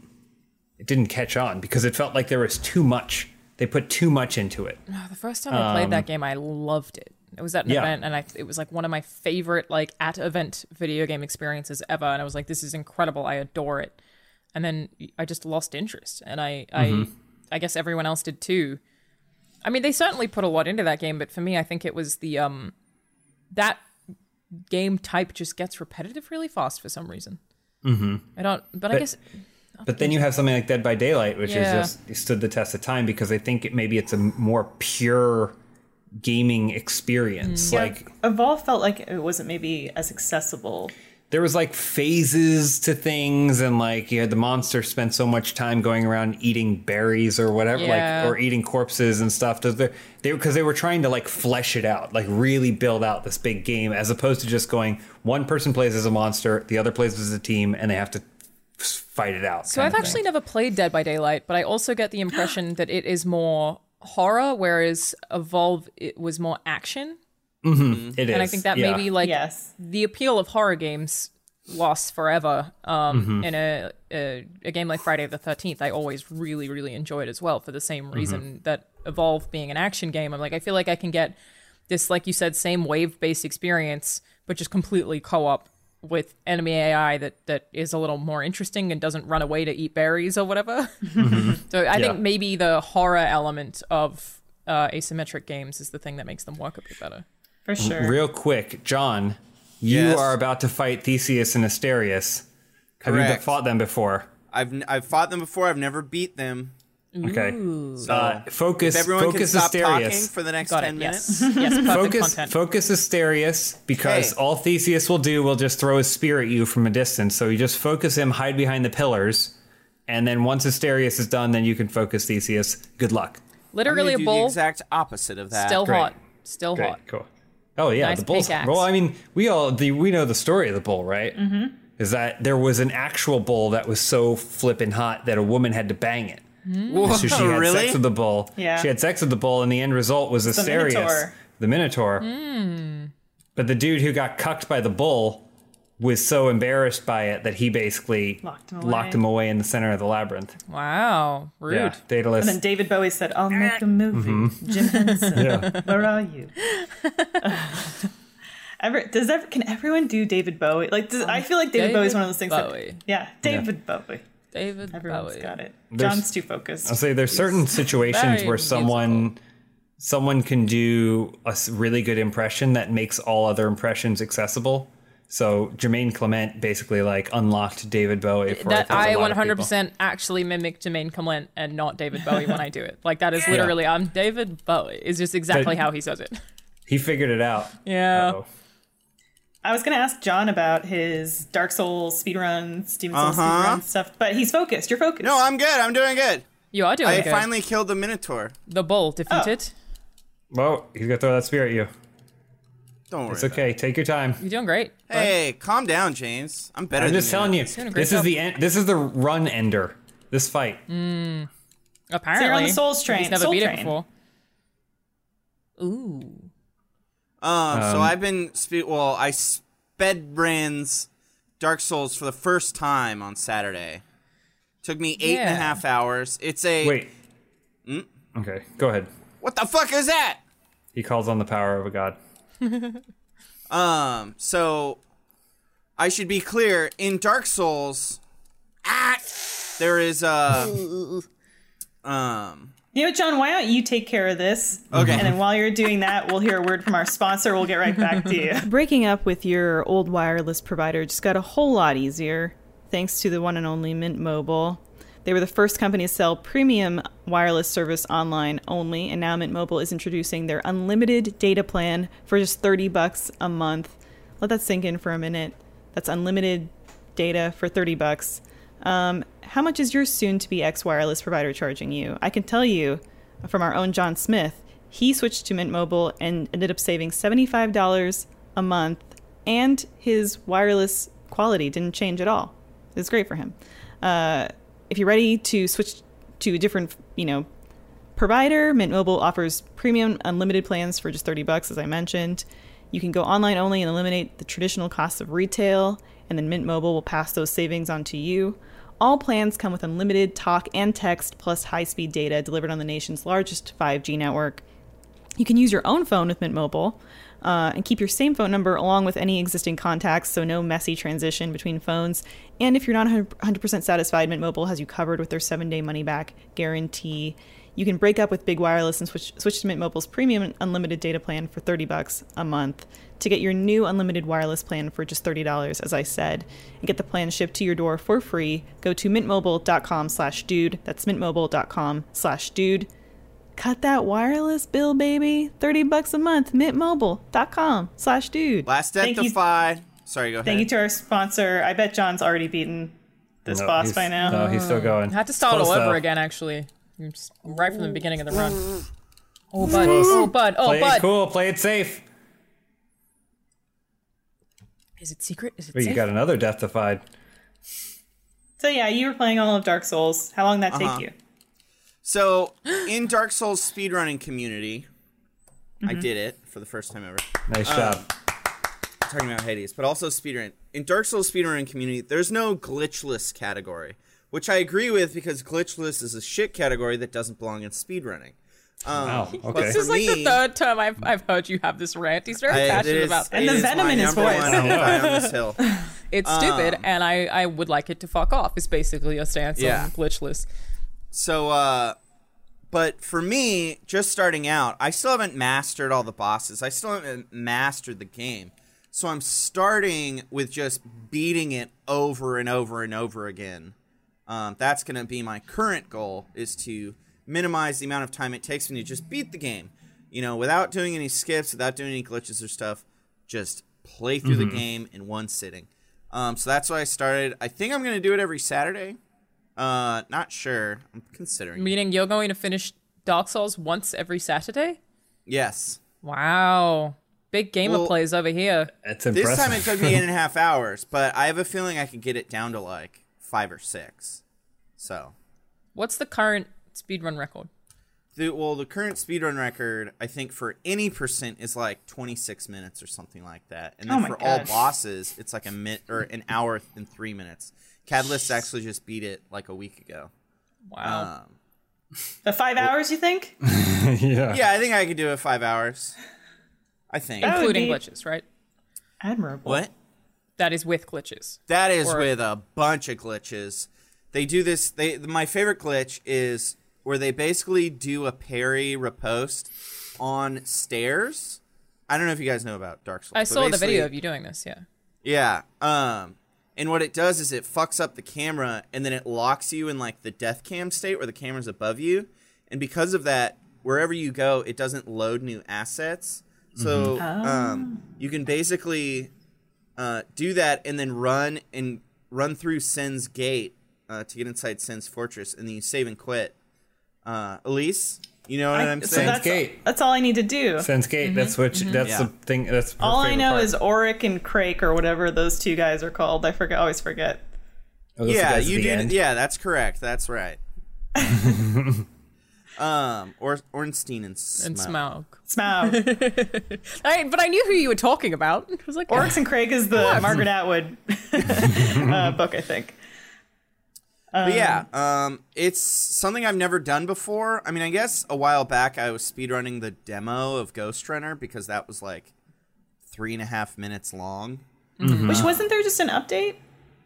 it didn't catch on because it felt like there was too much. They put too much into it. The first time I played that game, I loved it. It was at an Um, Yeah. event, and I, it was like one of my favorite like at event video game experiences ever. And I was like, "This is incredible! I adore it." And then I just lost interest, and I, Mm-hmm. I, I guess everyone else did too. I mean, they certainly put a lot into that game, but for me, I think it was the um, that game type just gets repetitive really fast for some reason. Mm-hmm. I don't, but, I guess But then you have something like Dead by Daylight, which Yeah. is just stood the test of time because I think it, maybe it's a more pure gaming experience. Mm. Like Evolve felt like it wasn't maybe as accessible. there was like phases to things and like you had the monster spend so much time going around eating berries or whatever Yeah. like or eating corpses and stuff Those- they're- they because they were trying to like flesh it out like really build out this big game as opposed to just going one person plays as a monster the other plays as a team and they have to f- fight it out So I've of thing. actually never played Dead by Daylight, but I also get the <gasps> impression that it is more horror, whereas Evolve it was more action. it is And I think that yeah. maybe like yes. the appeal of horror games lasts forever. Um, Mm-hmm. In a, a a game like Friday the Thirteenth, I always really really enjoyed as well for the same Mm-hmm. reason that Evolve being an action game. I'm like I feel like I can get this like you said same wave based experience, but just completely co op with enemy AI that that is a little more interesting and doesn't run away to eat berries or whatever. <laughs> so I Yeah. think maybe the horror element of uh, asymmetric games is the thing that makes them work a bit better. For sure. real quick john you Yes. are about to fight theseus and asterius Correct. have you Correct. fought them before I've n- I've fought them before. I've never beat them. Okay So uh, focus if everyone focus can stop talking for the next Got ten it. minutes. Yes. <laughs> Yes. Perfect focus content. focus Asterius because Hey. all Theseus will do will just throw his spear at you from a distance. So you just focus him, hide behind the pillars, and then once Asterius is done, then you can focus Theseus. Good luck. Literally a do the bull. exact opposite of that. Still Great. hot. Still Great, hot. cool. Oh yeah, Nice the bull's pickaxe. well. I mean, we all the we know the story of the bull, right? Mm-hmm. Is that there was an actual bull that was so flippin' hot that a woman had to bang it. Whoa, So she had really? sex with the bull. Yeah. She had sex with the bull, and the end result was Asterius, Minotaur. the Minotaur. Hmm. But the dude who got cucked by the bull was so embarrassed by it that he basically Locked him locked away. him away in the center of the labyrinth. Wow. Rude. Yeah, Daedalus. And then David Bowie said, I'll make a movie. Jim Henson, yeah. where are you? <laughs> Ever, does ever, can everyone do David Bowie? Like, does, I feel like David, David is one of those things Bowie. that, yeah, David Bowie. David Everyone's Bowie. got it. There's- John's too focused. I'll say there's certain situations where someone someone can do a really good impression that makes all other impressions accessible. So Jermaine Clement basically like unlocked David Bowie for That think, a I lot 100% actually mimic Jermaine Clement and not David Bowie when I do it. Like that is literally I'm David Bowie. Is just exactly But- how he says it. He figured it out. Yeah. Uh-oh. I was going to ask John about his Dark Souls speedrun, Demon Souls Uh-huh. speedrun stuff, but he's focused. You're focused. No, I'm good. I'm doing good. You are doing I good. I finally killed the Minotaur. the bull defeated. Well, he's gonna throw that spear at you. Don't worry. It's okay. Take your time. You're doing great. bud. Hey, calm down, James. I'm better I'm than just telling you. doing a great This is the end. This is the run ender. This fight. Mm, Apparently. on the Souls train- He's never Soul beat train. it before. Ooh. Um, so I've been spe- well. I sped Brand's Dark Souls for the first time on Saturday. Took me eight and a half hours. It's a Wait. Hmm? Okay. Go ahead. What the fuck is that? He calls on the power of a god. <laughs> Um, so I should be clear. In Dark Souls, ah, there is a <laughs> um. You know John? Why don't you take care of this? Okay. And then while you're doing that, we'll hear a word from our sponsor. We'll get right back to you. <laughs> Breaking up with your old wireless provider just got a whole lot easier thanks to the one and only Mint Mobile. They were the first company to sell premium wireless service online only, and now Mint Mobile is introducing their unlimited data plan for just 30 bucks a month. Let that sink in for a minute. That's unlimited data for 30 bucks. Um, how much is your soon to be ex wireless provider charging you? I can tell you from our own John Smith, he switched to Mint Mobile and ended up saving $75 a month, and his wireless quality didn't change at all. It's great for him. Uh, if you're ready to switch to a different, you know, provider, Mint Mobile offers premium unlimited plans for just 30 bucks as I mentioned. You can go online only and eliminate the traditional costs of retail, and then Mint Mobile will pass those savings on to you. All plans come with unlimited talk and text plus high-speed data delivered on the nation's largest 5G network. You can use your own phone with Mint Mobile uh, and keep your same phone number along with any existing contacts, so no messy transition between phones. And if you're not 100% satisfied, Mint Mobile has you covered with their seven day money back guarantee. You can break up with Big Wireless and switch, switch to Mint Mobile's premium unlimited data plan for 30 bucks a month. To get your new unlimited wireless plan for just $30, as I said, and get the plan shipped to your door for free, go to mintmobile.com slash dude. That's mintmobile.com slash dude cut that wireless bill, baby. 30 bucks a month, mintmobile.com slash dude. Last Thank you- Deathify. Sorry, go ahead. Thank you to our sponsor. I bet John's already beaten this No, boss by now. No, he's still going. I had to start all over though. again, actually. Right from the beginning of the run. Oh, bud. Close. Oh, bud. Oh, Play it bud. cool. Play it safe. Is it secret? Is it But you safe? got another death defied. So yeah, you were playing all of Dark Souls. How long did that Uh-huh. take you? So, in Dark Souls speedrunning community, I Mm-hmm. did it for the first time ever. Nice Um, job. talking about Hades, but also speedrun. In Dark Souls speedrunning community, there's no glitchless category, which I agree with because glitchless is a shit category that doesn't belong in speedrunning. Um, Wow. Okay. This is like the third time I've, I've heard you have this rant. He's very I- it passionate is- about And the venom in his number voice. one I'll on this hill. <laughs> It's stupid, and I, I would like it to fuck off. Is basically your stance Yeah. on glitchless. So, uh, but for me, just starting out, I still haven't mastered all the bosses. I still haven't mastered the game. So I'm starting with just beating it over and over and over again. Um, that's going to be my current goal is to minimize the amount of time it takes when you just beat the game. You know, without doing any skips, without doing any glitches or stuff, just play through the game in one sitting. Um, so that's why I started. I think I'm going to do it every Saturday. Uh, not sure. I'm considering. Meaning you're going to finish Dark Souls once every Saturday? Yes. Wow. Big gamer Well- plays over here. It's This time it took me eight and a <laughs> half hours, but I have a feeling I could get it down to like five or six. So, What's the current speedrun record? the, well, the current speedrun record, I think for any percent is like 26 minutes or something like that, and then Oh my for all bosses, it's like a minute or an hour and three minutes. Catalyst actually just beat it like a week ago. Wow. Um, The five hours, you think? <laughs> yeah. yeah, I think I could do it five hours. I think. would Including be- glitches, right? Admirable. What? That is with glitches. That is Or- with a bunch of glitches. They do this. They my favorite glitch is where they basically do a parry riposte on stairs. I don't know if you guys know about Dark Souls. I saw the video of you doing this, yeah. Yeah. Um, and what it does is it fucks up the camera, and then it locks you in like the death cam state where the camera's above you, and because of that, wherever you go, it doesn't load new assets. So um, you can basically uh, do that and then run and run through Sen's gate uh, to get inside Sen's fortress, and then you save and quit. Uh, Elise, you know what I, I- am so saying? that's Gate. that's all I need to do. Sen's Gate. That's what. That's Yeah. the thing. That's All I know part. is Oryx and Crake or whatever those two guys are called. I forget. Always forget. Oh, yeah, you the do. end? Yeah, that's correct. That's right. <laughs> um, or Ornstein and And Smaug. Smaug. Smaug. I, but I knew who you were talking about. <laughs> I was like, Oryx and Crake is the <laughs> Margaret Atwood uh, book, I think. But yeah, um, um, it's something I've never done before. I mean, I guess a while back I was speedrunning the demo of Ghostrunner because that was like three and a half minutes long. Mm-hmm. Uh, Which wasn't there just an update?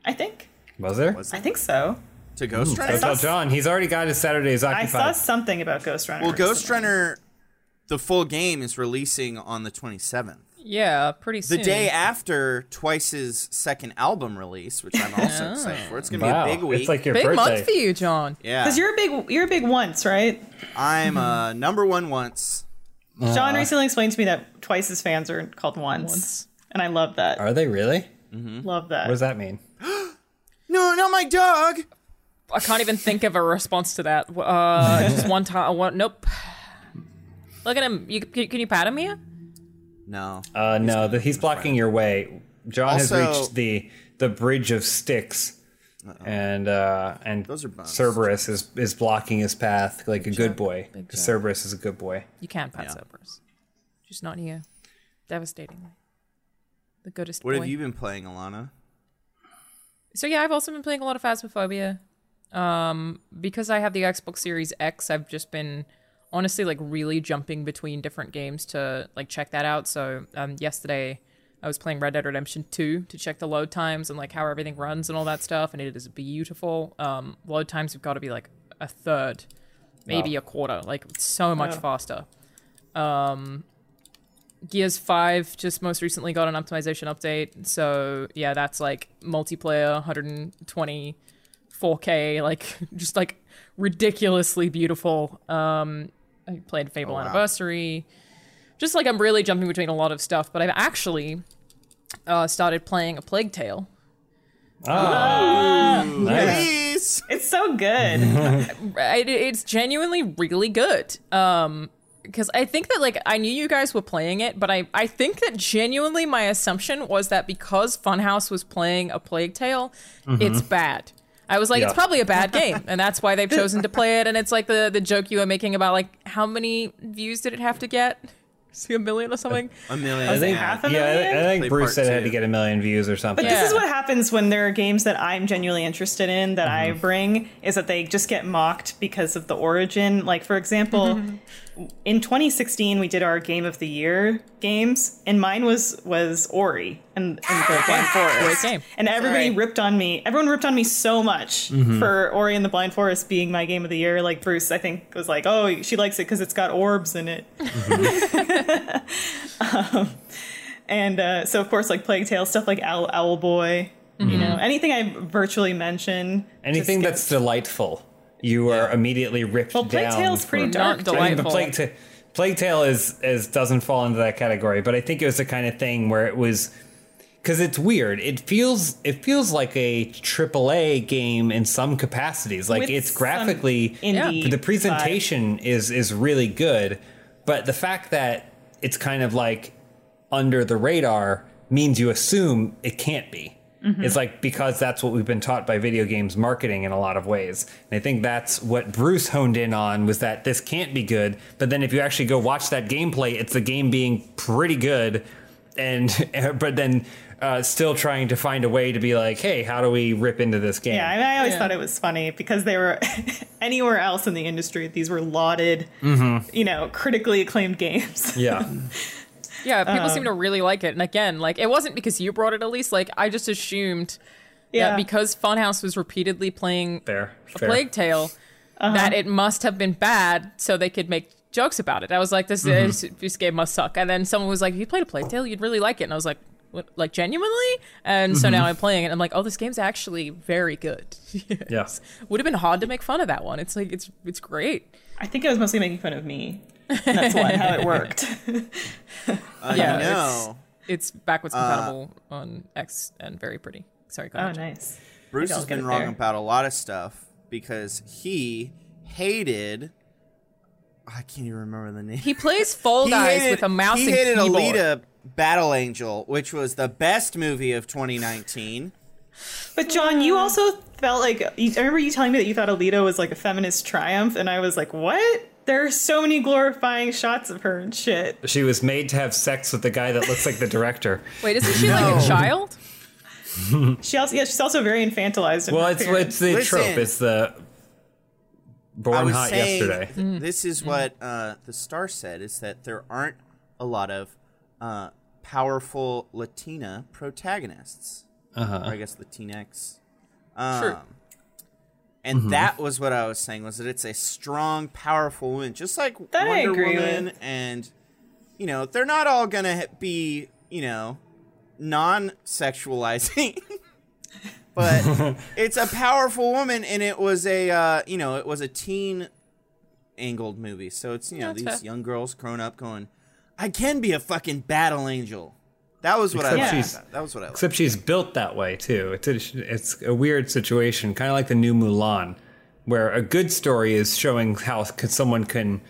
I think. Was there? Was I think so. to Ghost Go Runner? tell John. He's already got his Saturdays occupied. I saw something about Ghostrunner. Well, Ghost. Runner, the full game is releasing on the 27th. Yeah, pretty soon. The day after Twice's second album release, which I'm also <laughs> excited for. It's going to wow. be a big week. It's like your Big birthday. month for you, John. yeah. Because you're a big you're a big once, right? I'm uh, number one once. John recently explained to me that Twice's fans are called once, Once. and I love that. Are they really? Love that. What does that mean? <gasps> No, not my dog. I can't even think of a response to that. Uh, <laughs> just one time. One, nope. Look at him. You, can, can you pat him here? No. Uh, no, the, he's blocking your way. John Also- has reached the the bridge of sticks, and uh, and Those are buns. Cerberus is is blocking his path like a good boy. Big 'Cause. Cerberus is a good boy. You can't pat Yeah. Cerberus. Just not here. Devastatingly. The goodest What boy. have you been playing, Alanah? So yeah, I've also been playing a lot of Phasmophobia. Um, because I have the Xbox Series X, I've just been honestly like really jumping between different games to like check that out. So um, yesterday I was playing Red Dead Redemption 2 to check the load times and like how everything runs and all that stuff, and it is beautiful. Um, load times have got to be like a third, maybe Wow. a quarter, like so much Wow. faster. Um, Gears 5 just most recently got an optimization update. So, yeah, that's like multiplayer 120 4K like <laughs> just like ridiculously beautiful. Um I played Fable wow. Anniversary. Just like I'm really jumping between a lot of stuff, but I've actually uh, started playing a Plague Tale. Nice. Please. It's so good. <laughs> It, it's genuinely really good. Um, because I think that like I knew you guys were playing it, but I I think that genuinely my assumption was that because Funhaus was playing a Plague Tale, it's bad. I was like, it's probably a bad game, <laughs> and that's why they've chosen to play it. And it's like the the joke you were making about like how many views did it have to get? <laughs> See a million or something? A million. I think, half a yeah, I, million? I think Play Bruce part said it had to get a million views or something. But this is what happens when there are games that I'm genuinely interested in that I mm-hmm. bring is that they just get mocked because of the origin. Like for example, mm-hmm. In 2016 we did our game of the year games, and mine was was Ori and, and the <laughs> Blind Forest. Great game. And everybody Sorry. ripped on me. Everyone ripped on me so much for Ori and the Blind Forest being my game of the year. Like Bruce, I think was like, oh, she likes it because it's got orbs in it. <laughs> um, and uh, so of course, like Plague Tale stuff, like Owl, Owlboy. You know, anything I virtually mention. Anything that's gets- delightful, you are immediately ripped Well, Plague down. Tale's pretty for- dark. Not too. I mean, but delightful. Plague, Ta- Plague Tale is, is doesn't fall into that category, but I think it was the kind of thing where it was because it's weird. It feels it feels like a AAA game in some capacities. Like With it's graphically, indie the vibe. presentation is is really good, but the fact that it's kind of like under the radar means you assume it can't be. Mm-hmm. It's like because that's what we've been taught by video games marketing in a lot of ways. And I think that's what Bruce honed in on was that this can't be good, but then if you actually go watch that gameplay, it's the game being pretty good and <laughs> but then uh, still trying to find a way to be like, hey, how do we rip into this game? Yeah, I, mean, I always Yeah. thought it was funny because they were <laughs> anywhere else in the industry, these were lauded, you know, critically acclaimed games. yeah. <laughs> Yeah, people Um, seem to really like it. And again, like it wasn't because you brought it at least. Like I just assumed Yeah. that because Funhaus was repeatedly playing Fair. a fair. Plague Tale, Uh-huh. that it must have been bad so they could make jokes about it. I was like, this Mm-hmm. is this game must suck. And then someone was like, if you played a Plague Tale, you'd really like it. And I was like, what, like genuinely? And so Mm-hmm. now I'm playing it. I'm like, oh, this game's actually very good. <laughs> Yeah. Would have been hard to make fun of that one. It's like it's it's great. I think it was mostly making fun of me. That's why, how it worked. <laughs> Uh, Yeah, you know, It's backwards compatible on X and very pretty. Sorry, go oh, ahead. nice. Bruce I'll has been wrong there. about a lot of stuff because he hated. I can't even remember the name. He plays Fall <laughs> He Guys hated- with a mouse he and hated keyboard. Alita Battle Angel, which was the best movie of 2019. But John, you also felt like you, I remember you telling me that you thought Alita was like a feminist triumph, and I was like, what? There are so many glorifying shots of her and shit. She was made to have sex with the guy that looks like the director. <laughs> Wait, isn't she like a child? She also, yeah, she's also very infantilized. In Well, her it's appearance. it's the Listen. trope. It's the born hot yesterday. th- this is what uh, the star said: is that there aren't a lot of uh, powerful Latina protagonists, Uh-huh. or I guess Latinx. Um, True. And Mm-hmm. that was what I was saying was that it's a strong, powerful woman, just like That I Wonder agree Woman, with. and you know they're not all gonna be you know non-sexualizing. <laughs> but <laughs> it's a powerful woman, and it was a uh, you know it was a teen angled movie, so it's you know That's these fair. young girls grown up going, I can be a fucking battle angel. That was what Except I liked. she's- That was what I liked. Except she's built that way too. It's a, it's a weird situation, kind of like the new Mulan, where a good story is showing how c- someone can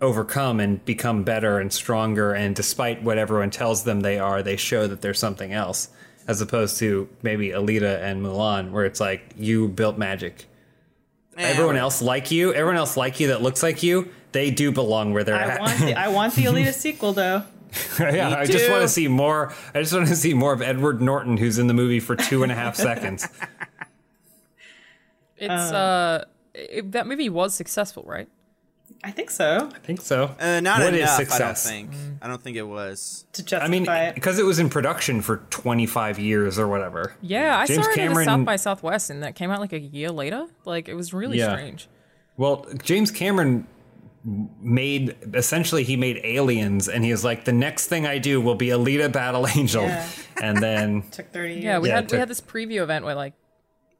overcome and become better and stronger, and despite what everyone tells them they are, they show that they're something else. As opposed to maybe Alita and Mulan, where it's like you built magic. Everyone else like you, everyone else like you that looks like you, they do belong where they're I at. want the, I want the <laughs> Alita sequel though. <laughs> yeah, Me I just want to see more. I just want to see more of Edward Norton, who's in the movie for two and a half seconds. <laughs> It's uh, it, that movie was successful, right? I think so I think so. Uh, not What is enough. success? I don't think. I don't think it was. to justify I mean, it. because it was in production for 25 years or whatever. Yeah, I James saw it at the Cameron- South by Southwest, and that came out like a year later. Like it was really Yeah. strange. Well, James Cameron made essentially he made Aliens, and he was like, the next thing I do will be Alita Battle <laughs> Angel, Yeah. and then <laughs> took thirty years. Yeah, we Yeah, it had we had this preview event where like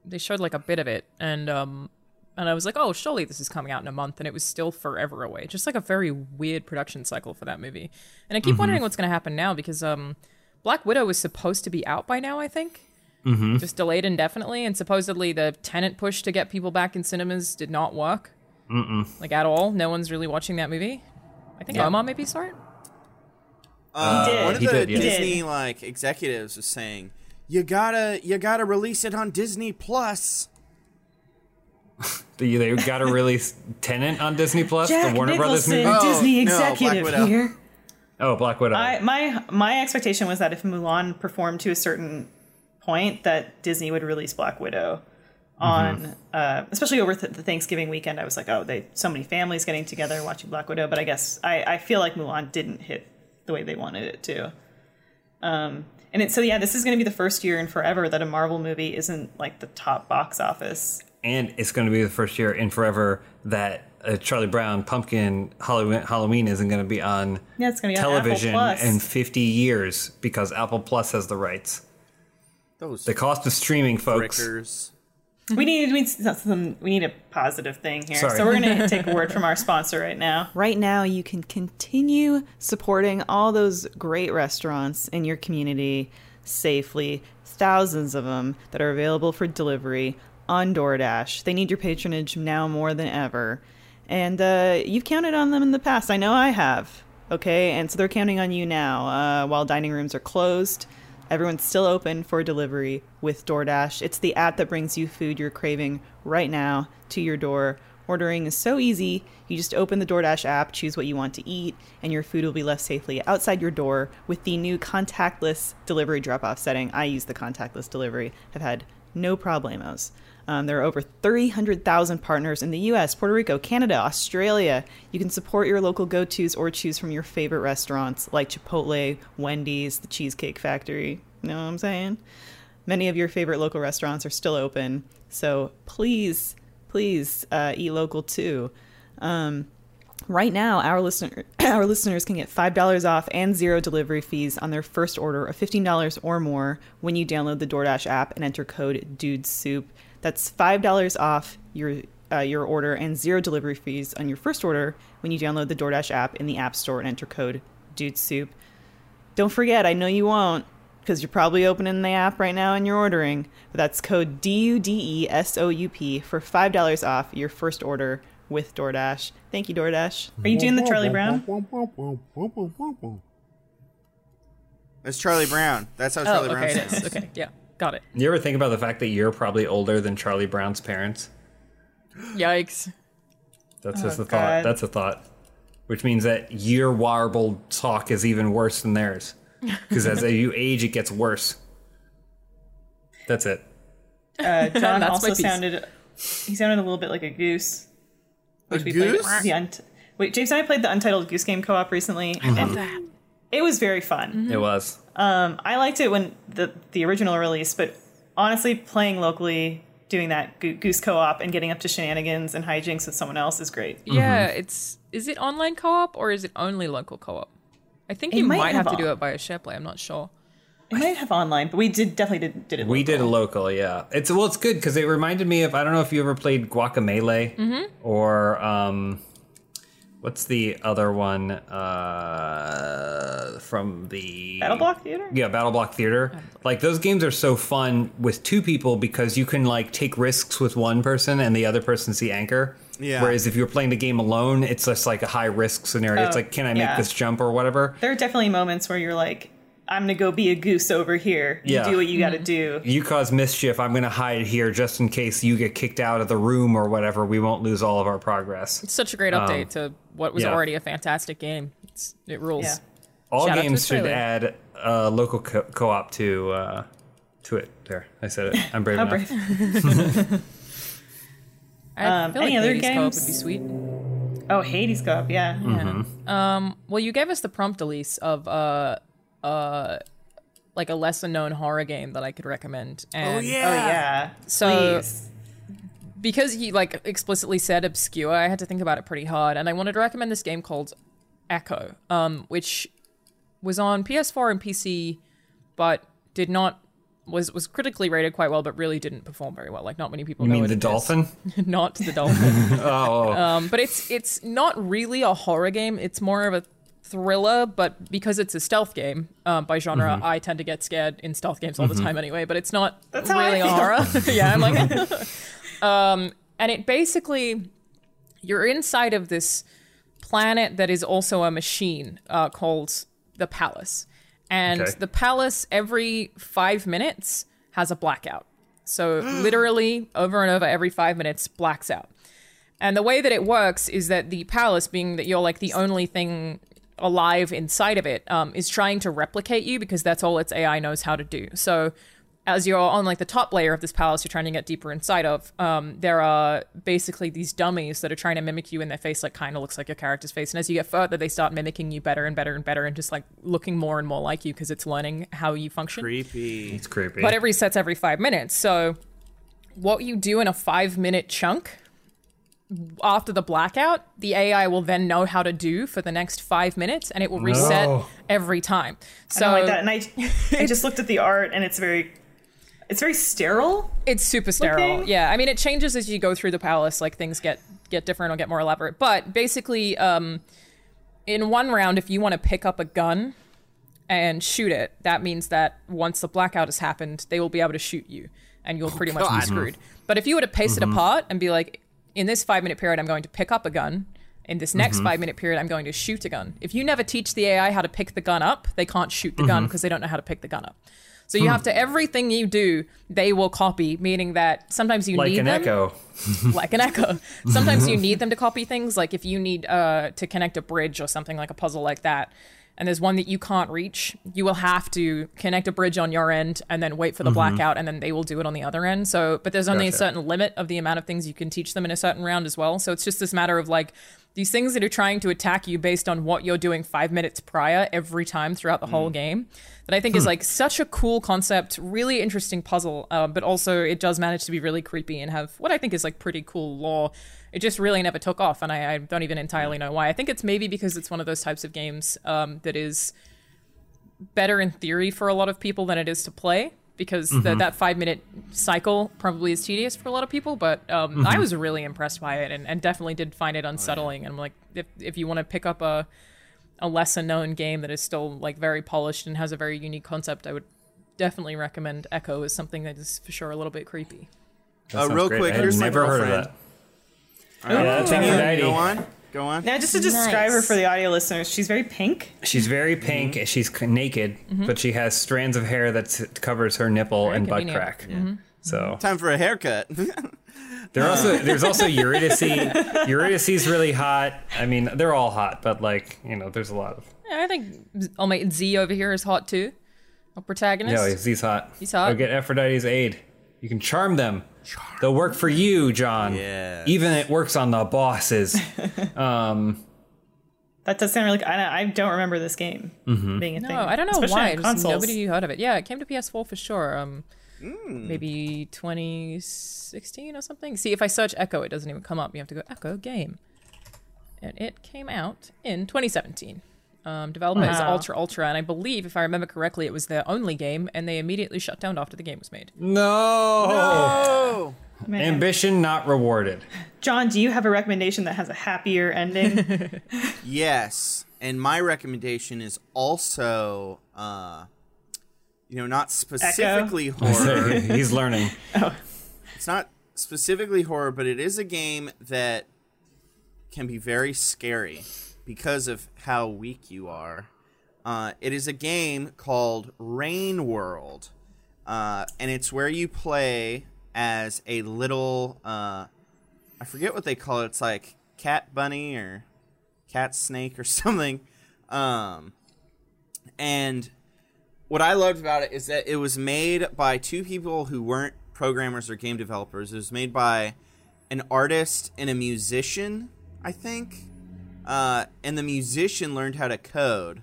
they showed like a bit of it, and um, and I was like, oh, surely this is coming out in a month, and it was still forever away. Just like a very weird production cycle for that movie. And I keep wondering what's going to happen now because um, Black Widow was supposed to be out by now, I think. Mm-hmm. Just delayed indefinitely, and supposedly the Tenet push to get people back in cinemas did not work. Mm-mm. Like at all. No one's really watching that movie. I think Omar maybe saw it. Uh, did. One of He the did, yeah. Disney like executives was saying, "You gotta, you gotta release it on Disney Plus." <laughs> They, they got to release Tenet on Disney Plus, the Warner Brothers movie. Oh, Disney no, executive Widow. here. Oh, Black Widow. I, my my expectation was that if Mulan performed to a certain point, that Disney would release Black Widow on, uh, especially over th- the Thanksgiving weekend. I was like, oh, they so many families getting together watching Black Widow. But I guess I, I feel like Mulan didn't hit the way they wanted it to. Um, and it, so yeah, this is going to be the first year in forever that a Marvel movie isn't like the top box office. and it's going to be the first year in forever that uh, Charlie Brown Pumpkin Halloween, Halloween isn't going to be on Yeah, it's going to be television on in 50 years because Apple Plus has the rights. Those The cost of streaming, folks. frickers. We need we need some we need a positive thing here. Sorry. So we're gonna take a <laughs> word from our sponsor right now. Right now, you can continue supporting all those great restaurants in your community safely. Thousands of them that are available for delivery on DoorDash. They need your patronage now more than ever, and uh, you've counted on them in the past. I know I have. Okay, and so they're counting on you now. Uh, while dining rooms are closed, Everyone's still open for delivery with DoorDash. It's the app that brings you food you're craving right now to your door. Ordering is so easy. You just open the DoorDash app, choose what you want to eat, and your food will be left safely outside your door with the new contactless delivery drop off setting. I use the contactless delivery, have had no problemos. Um, there are over 300,000 partners in the US, Puerto Rico, Canada, Australia. You can support your local go tos or choose from your favorite restaurants like Chipotle, Wendy's, the Cheesecake Factory. You know what I'm saying? Many of your favorite local restaurants are still open. So please, please uh, eat local too. Um, Right now, our listener <clears throat> our listeners can get five dollars off and zero delivery fees on their first order of fifteen dollars or more when you download the DoorDash app and enter code DUDESOUP. That's five dollars off your uh, your order and zero delivery fees on your first order when you download the DoorDash app in the App Store and enter code DUDESOUP. Don't forget, I know you won't, because you're probably opening the app right now and you're ordering. But that's code D U D E S O U P for five dollars off your first order with DoorDash. Thank you, DoorDash. Are you doing the Charlie Brown? It's Charlie Brown. That's how Oh, Charlie Brown okay, it sounds. is. Okay, yeah, got it. You ever think about the fact that you're probably older than Charlie Brown's parents? Yikes. That's just Oh, a thought. God. That's a thought. Which means that your warbled talk is even worse than theirs. Because as you <laughs> age, it gets worse. That's it. Uh, John <laughs> That's also sounded he sounded a little bit like a goose. A we played goose? the unt- Wait, James and I played the Untitled Goose Game co-op recently, and it was very fun. It was. Um, I liked it when the the original release, but honestly, playing locally, doing that Goose co-op and getting up to shenanigans and hijinks with someone else is great. Yeah, it's is it online co-op or is it only local co-op? I think It you might might, have, have to do it via SharePlay. I'm not sure. It might have online, but we did definitely did, did it. We did a local. local, yeah. It's well, it's good because it reminded me of I don't know if you ever played Guacamelee Mm-hmm. or um, what's the other one uh, from the Battle Block Theater. Yeah, BattleBlock Theater. Like those games are so fun with two people because you can like take risks with one person and the other person's the anchor. Yeah. Whereas if you're playing the game alone, it's just like a high risk scenario. it's Oh, like, can I make yeah. this jump or whatever? There are definitely moments where you're like, "I'm gonna go be a goose over here. You Yeah. do what you got to do." You cause mischief. I'm going to hide here just in case you get kicked out of the room or whatever. We won't lose all of our progress. It's such a great update to what was yeah. already a fantastic game. It's, it rules. Yeah. All Shout games should add uh, local co- co-op to uh, to it. There, I said it. I'm brave <laughs> How enough. brave. <laughs> I Um, feel any like other Hades co-op would be games? sweet. Oh, Hades co-op, yeah. Mm-hmm. Um, well, you gave us the prompt, Elise, of uh, uh, like a lesser known horror game that I could recommend. And Oh Oh yeah. yeah. So- Please. because he like explicitly said obscure, I had to think about it pretty hard, and I wanted to recommend this game called Echo, um, which was on PS4 and PC, but did not was was critically rated quite well, but really didn't perform very well. Like not many people You know mean what the it is. dolphin? <laughs> not the dolphin. <laughs> Oh, um, but it's it's not really a horror game. It's more of a thriller, but because it's a stealth game um, by genre, Mm-hmm. I tend to get scared in stealth games all the time anyway. But it's not That's really a horror. <laughs> yeah, I'm like, <laughs> <laughs> um, and it basically you're inside of this planet that is also a machine uh, called the Palace, and Okay. the Palace every five minutes has a blackout. So <gasps> literally over and over every five minutes blacks out. And the way that it works is that the palace, being that you're like the only thing alive inside of it, um, is trying to replicate you because that's all its AI knows how to do. So as you're on like the top layer of this palace, you're trying to get deeper inside of. Um, there are basically these dummies that are trying to mimic you, and their face like kind of looks like your character's face. And as you get further, they start mimicking you better and better and better, and just like looking more and more like you because it's learning how you function Creepy. it's creepy. but it resets every five minutes. So, what you do in a five minute chunk after the blackout, the AI will then know how to do for the next five minutes, and it will reset No. every time. So I don't like that. And I, I just looked at the art, and it's very, it's very sterile. it's super sterile. Looking. Yeah, I mean, it changes as you go through the palace. Like things get get different or get more elaborate. But basically, um, in one round, if you want to pick up a gun and shoot it, that means that once the blackout has happened, they will be able to shoot you, and you'll pretty much be God. screwed. But if you were to pace it apart and be like, in this five minute period, I'm going to pick up a gun. In this next mm-hmm. five minute period, I'm going to shoot a gun. If you never teach the AI how to pick the gun up, they can't shoot the gun mm-hmm. because they don't know how to pick the gun up. So you hmm. have to everything you do, they will copy, meaning that sometimes you need- like need an them, echo. <laughs> like an echo. Sometimes you <laughs> need them to copy things, like if you need uh, to connect a bridge or something like a puzzle like that, and there's one that you can't reach, you will have to connect a bridge on your end and then wait for the mm-hmm. blackout, and then they will do it on the other end. So, but there's only a certain limit of the amount of things you can teach them in a certain round as well. So it's just this matter of like these things that are trying to attack you based on what you're doing five minutes prior every time throughout the whole mm. game. That I think is hmm. like such a cool concept, really interesting puzzle, uh, but also it does manage to be really creepy and have what I think is like pretty cool lore. It just really never took off, and I, I don't even entirely know why. I think it's maybe because it's one of those types of games um, that is better in theory for a lot of people than it is to play because the, that five minute cycle probably is tedious for a lot of people but um, i was really impressed by it and, and definitely did find it unsettling and i'm like if, if you want to pick up a, a lesser known game that is still like very polished and has a very unique concept i would definitely recommend echo as something that is for sure a little bit creepy Uh, real great. quick, I had here's my never heard of girlfriend. That. Yeah, continue. thank you, Go on. Go on. Now, just to describe her Nice. for the audio listeners, she's very pink. She's very pink. Mm-hmm. She's c- naked, mm-hmm. but she has strands of hair that covers her nipple Very and butt convenient. crack. Mm-hmm. So Time for a haircut. <laughs> there also there's also Eurydice. Eurydice's <laughs> really hot. I mean, they're all hot, but like you know, there's a lot of. yeah, i think oh my z over here is hot too a protagonist No, he's, he's hot. He's hot. Go get Aphrodite's aid. You can charm them. They'll work for you, John. Yes. Even it works on the bosses. <laughs> um, That does sound really. I, I don't remember this game being a thing. No, I don't know especially why. Just nobody heard of it. Yeah, it came to PS4 for sure. Um, maybe 2016 or something. See, if I search Echo, it doesn't even come up. You have to go Echo game, and it came out in 2017. Um, developed as Wow. Ultra Ultra, and I believe, if I remember correctly, it was their only game, and they immediately shut down after the game was made. no. Oh. Man. Ambition not rewarded. John, do you have a recommendation that has a happier ending? <laughs> Yes, and my recommendation is also, uh, you know, not specifically horror. <laughs> He's learning. It's not specifically horror, but it is a game that can be very scary because of how weak you are. Uh, it is a game called Rain World, uh, and it's where you play as a little, uh, I forget what they call it. It's like cat bunny or cat snake or <laughs> something. Um, and what I loved about it is that it was made by two people who weren't programmers or game developers. It was made by an artist and a musician, I think. Uh, and the musician learned how to code,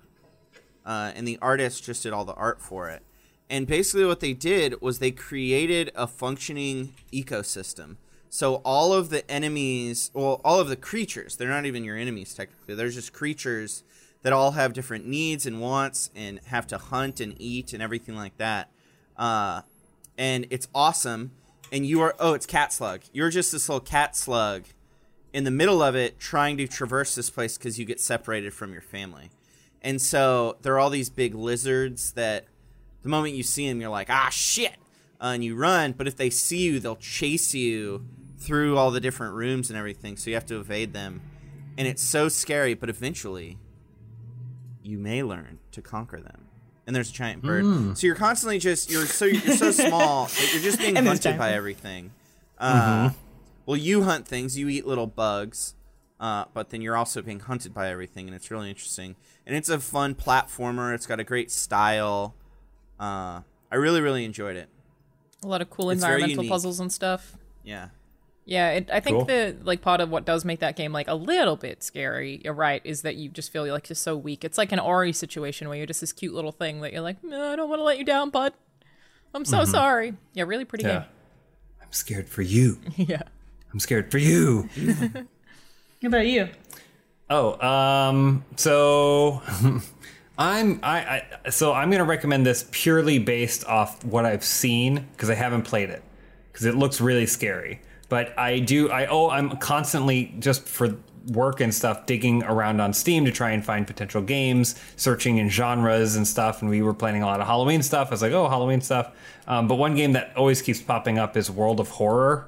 uh, and the artist just did all the art for it. And basically, what they did was they created a functioning ecosystem. So all of the enemies, well, all of the creatures, they're not even your enemies technically. They're just creatures that all have different needs and wants and have to hunt and eat and everything like that. Uh, and it's awesome. And you are oh, it's cat slug. You're just this little cat slug in the middle of it, trying to traverse this place because you get separated from your family. And so there are all these big lizards that the moment you see them, you're like, ah, shit, uh, and you run. But if they see you, they'll chase you through all the different rooms and everything. So you have to evade them, and it's so scary. But eventually, you may learn to conquer them. And there's a giant bird. So you're constantly just you're so you're so <laughs> small you're just being And hunted by everything. Uh, Well, you hunt things. You eat little bugs, uh, but then you're also being hunted by everything, and it's really interesting. And it's a fun platformer. It's got a great style. Uh, I really, really enjoyed it. A lot of cool It's environmental puzzles and stuff. Yeah. Yeah, it, I think Cool. the like part of what does make that game like a little bit scary. You're right, is that you just feel like you're so weak. It's like an Ori situation where you're just this cute little thing that you're like, no, I don't want to let you down, bud. I'm so sorry. Yeah, really pretty Yeah. I'm scared for you. <laughs> yeah. I'm scared for you. <laughs> How about you? Oh, um, so <laughs> I'm I, I so I'm gonna recommend this purely based off what I've seen because I haven't played it because it looks really scary. But I do I oh I'm constantly just for work and stuff digging around on Steam to try and find potential games, searching in genres and stuff. And we were planning a lot of Halloween stuff. I was like, oh, Halloween stuff. Um, but one game that always keeps popping up is World of Horror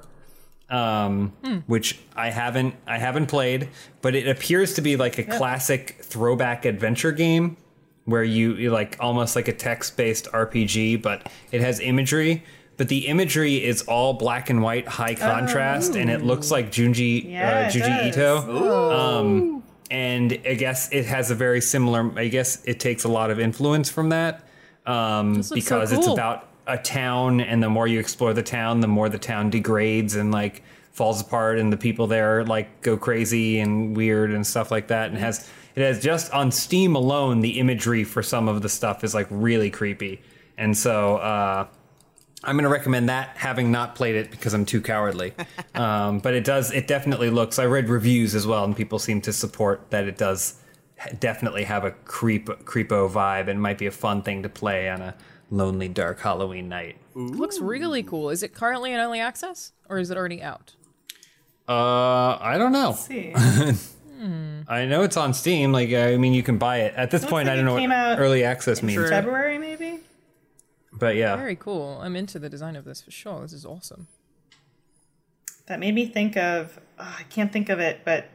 um, which I haven't I haven't played, but it appears to be like a classic throwback adventure game where you, you like almost like a text based RPG, but it has imagery. But the imagery is all black and white, high contrast, and it looks like Junji Yeah, uh, Junji. Ito. Um, and I guess it has a very similar. I guess it takes a lot of influence from that um, looks so because it's about a town, and the more you explore the town, the more the town degrades and like falls apart, and the people there like go crazy and weird and stuff like that. And has it has just on Steam alone, the imagery for some of the stuff is like really creepy, and so. uh I'm going to recommend that, having not played it because I'm too cowardly. <laughs> um, but it does, it definitely looks. I read reviews as well, and people seem to support that it does definitely have a creep creepo vibe, and might be a fun thing to play on a lonely, dark Halloween night. It looks really cool. Is it currently in early access or is it already out? Uh, I don't know. Let's see. <laughs> I know it's on Steam. Like, I mean, you can buy it at this Looks point. like I don't it know what came out early access means, February, maybe? but yeah, Very cool. I'm into the design of this for sure. This is awesome. That made me think of, oh, I can't think of it, but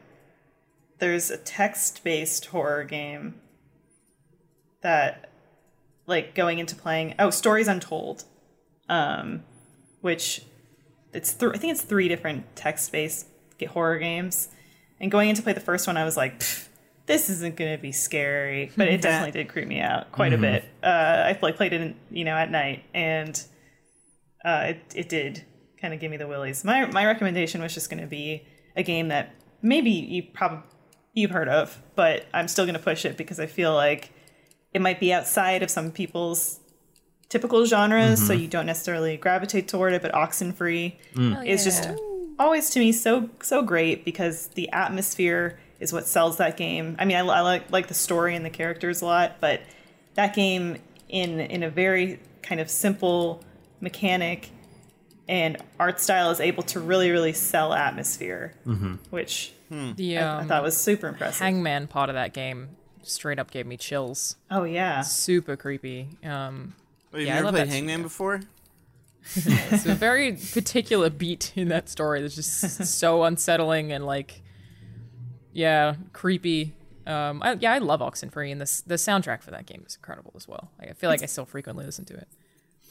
there's a text based horror game that, like, going into playing, oh, Stories Untold, um, which it's, th- I think it's three different text based horror games. And going into play the first one, I was like, this isn't going to be scary, <laughs> but it definitely did creep me out quite a bit. Uh, I like played it, in, you know, at night, and uh, it it did kind of give me the willies. My my recommendation was just going to be a game that maybe you probably you've heard of, but I'm still going to push it because I feel like it might be outside of some people's typical genres, so mm-hmm. you don't necessarily gravitate toward it. But Oxenfree mm. oh, is just always to me so so great because the atmosphere is what sells that game. I mean, I, I like like the story and the characters a lot, but that game in in a very kind of simple mechanic and art style is able to really really sell atmosphere, mm-hmm. which The I, I um, thought was super impressive. hangman part of that game straight up gave me chills. oh yeah, Super creepy. Um, Wait, you've Yeah, never played Hangman studio. before? <laughs> it's a very particular beat in that story that's just <laughs> so unsettling and like, yeah, creepy. Um, I, yeah, I love Oxenfree, and this the soundtrack for that game is incredible as well. Like, I feel like I still frequently listen to it.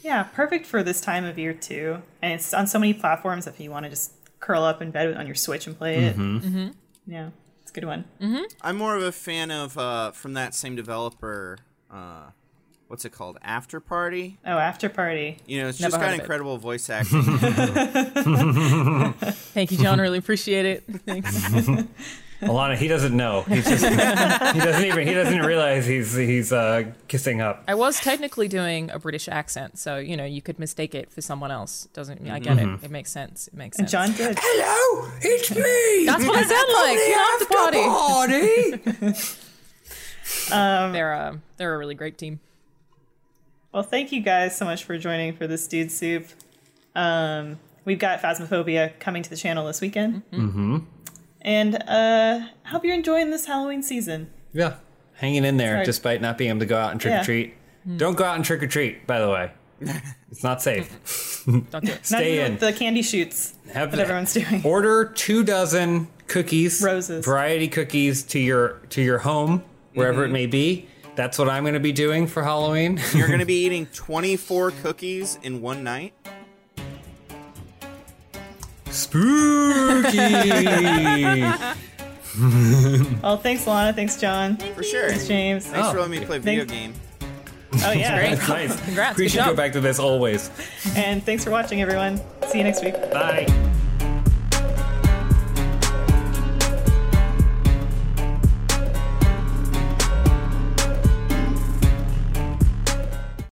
yeah, perfect for this time of year too. And it's on so many platforms if you want to just curl up in bed on your Switch and play it. Mm-hmm. Yeah, it's a good one. I'm more of a fan of uh, from that same developer. Uh, what's it called? Afterparty. Oh, Afterparty. You know, it's Never just got of it. incredible voice <laughs> acting. <laughs> Thank you, John. Really appreciate it. <laughs> Thanks. Alanah, he doesn't know. He's just he <laughs> doesn't even he doesn't realize he's he's uh, kissing up. I was technically doing a British accent, so you know you could mistake it for someone else. Doesn't I get it? It makes sense. It makes And sense. John did. Hello, it's me. That's what I sound like. Get off the party. party. <laughs> They're a they're a really great team. Well, thank you guys so much for joining for this dude soup. Um, we've got Phasmophobia coming to the channel this weekend. Mm-hmm. And uh, I hope you're enjoying this Halloween season. Yeah. Hanging in there Sorry. despite not being able to go out and trick or treat. Don't go out and trick or treat, by the way. <laughs> It's not safe. Don't do it. <laughs> Not Stay even in. the candy chutes Have that everyone's doing. Order two dozen cookies, Roses. variety cookies to your to your home, wherever Mm-hmm. it may be. That's what I'm going to be doing for Halloween. You're going to be <laughs> eating 24 cookies in one night. Spooky. Well, <laughs> oh, thanks, Lana. Thanks, John. For sure. Thanks, James. Thanks for Oh. letting me play video Thanks. game. Oh, yeah. <laughs> Great. That's nice. Congrats, We should go back to this always. And thanks for watching, everyone. See you next week. Bye.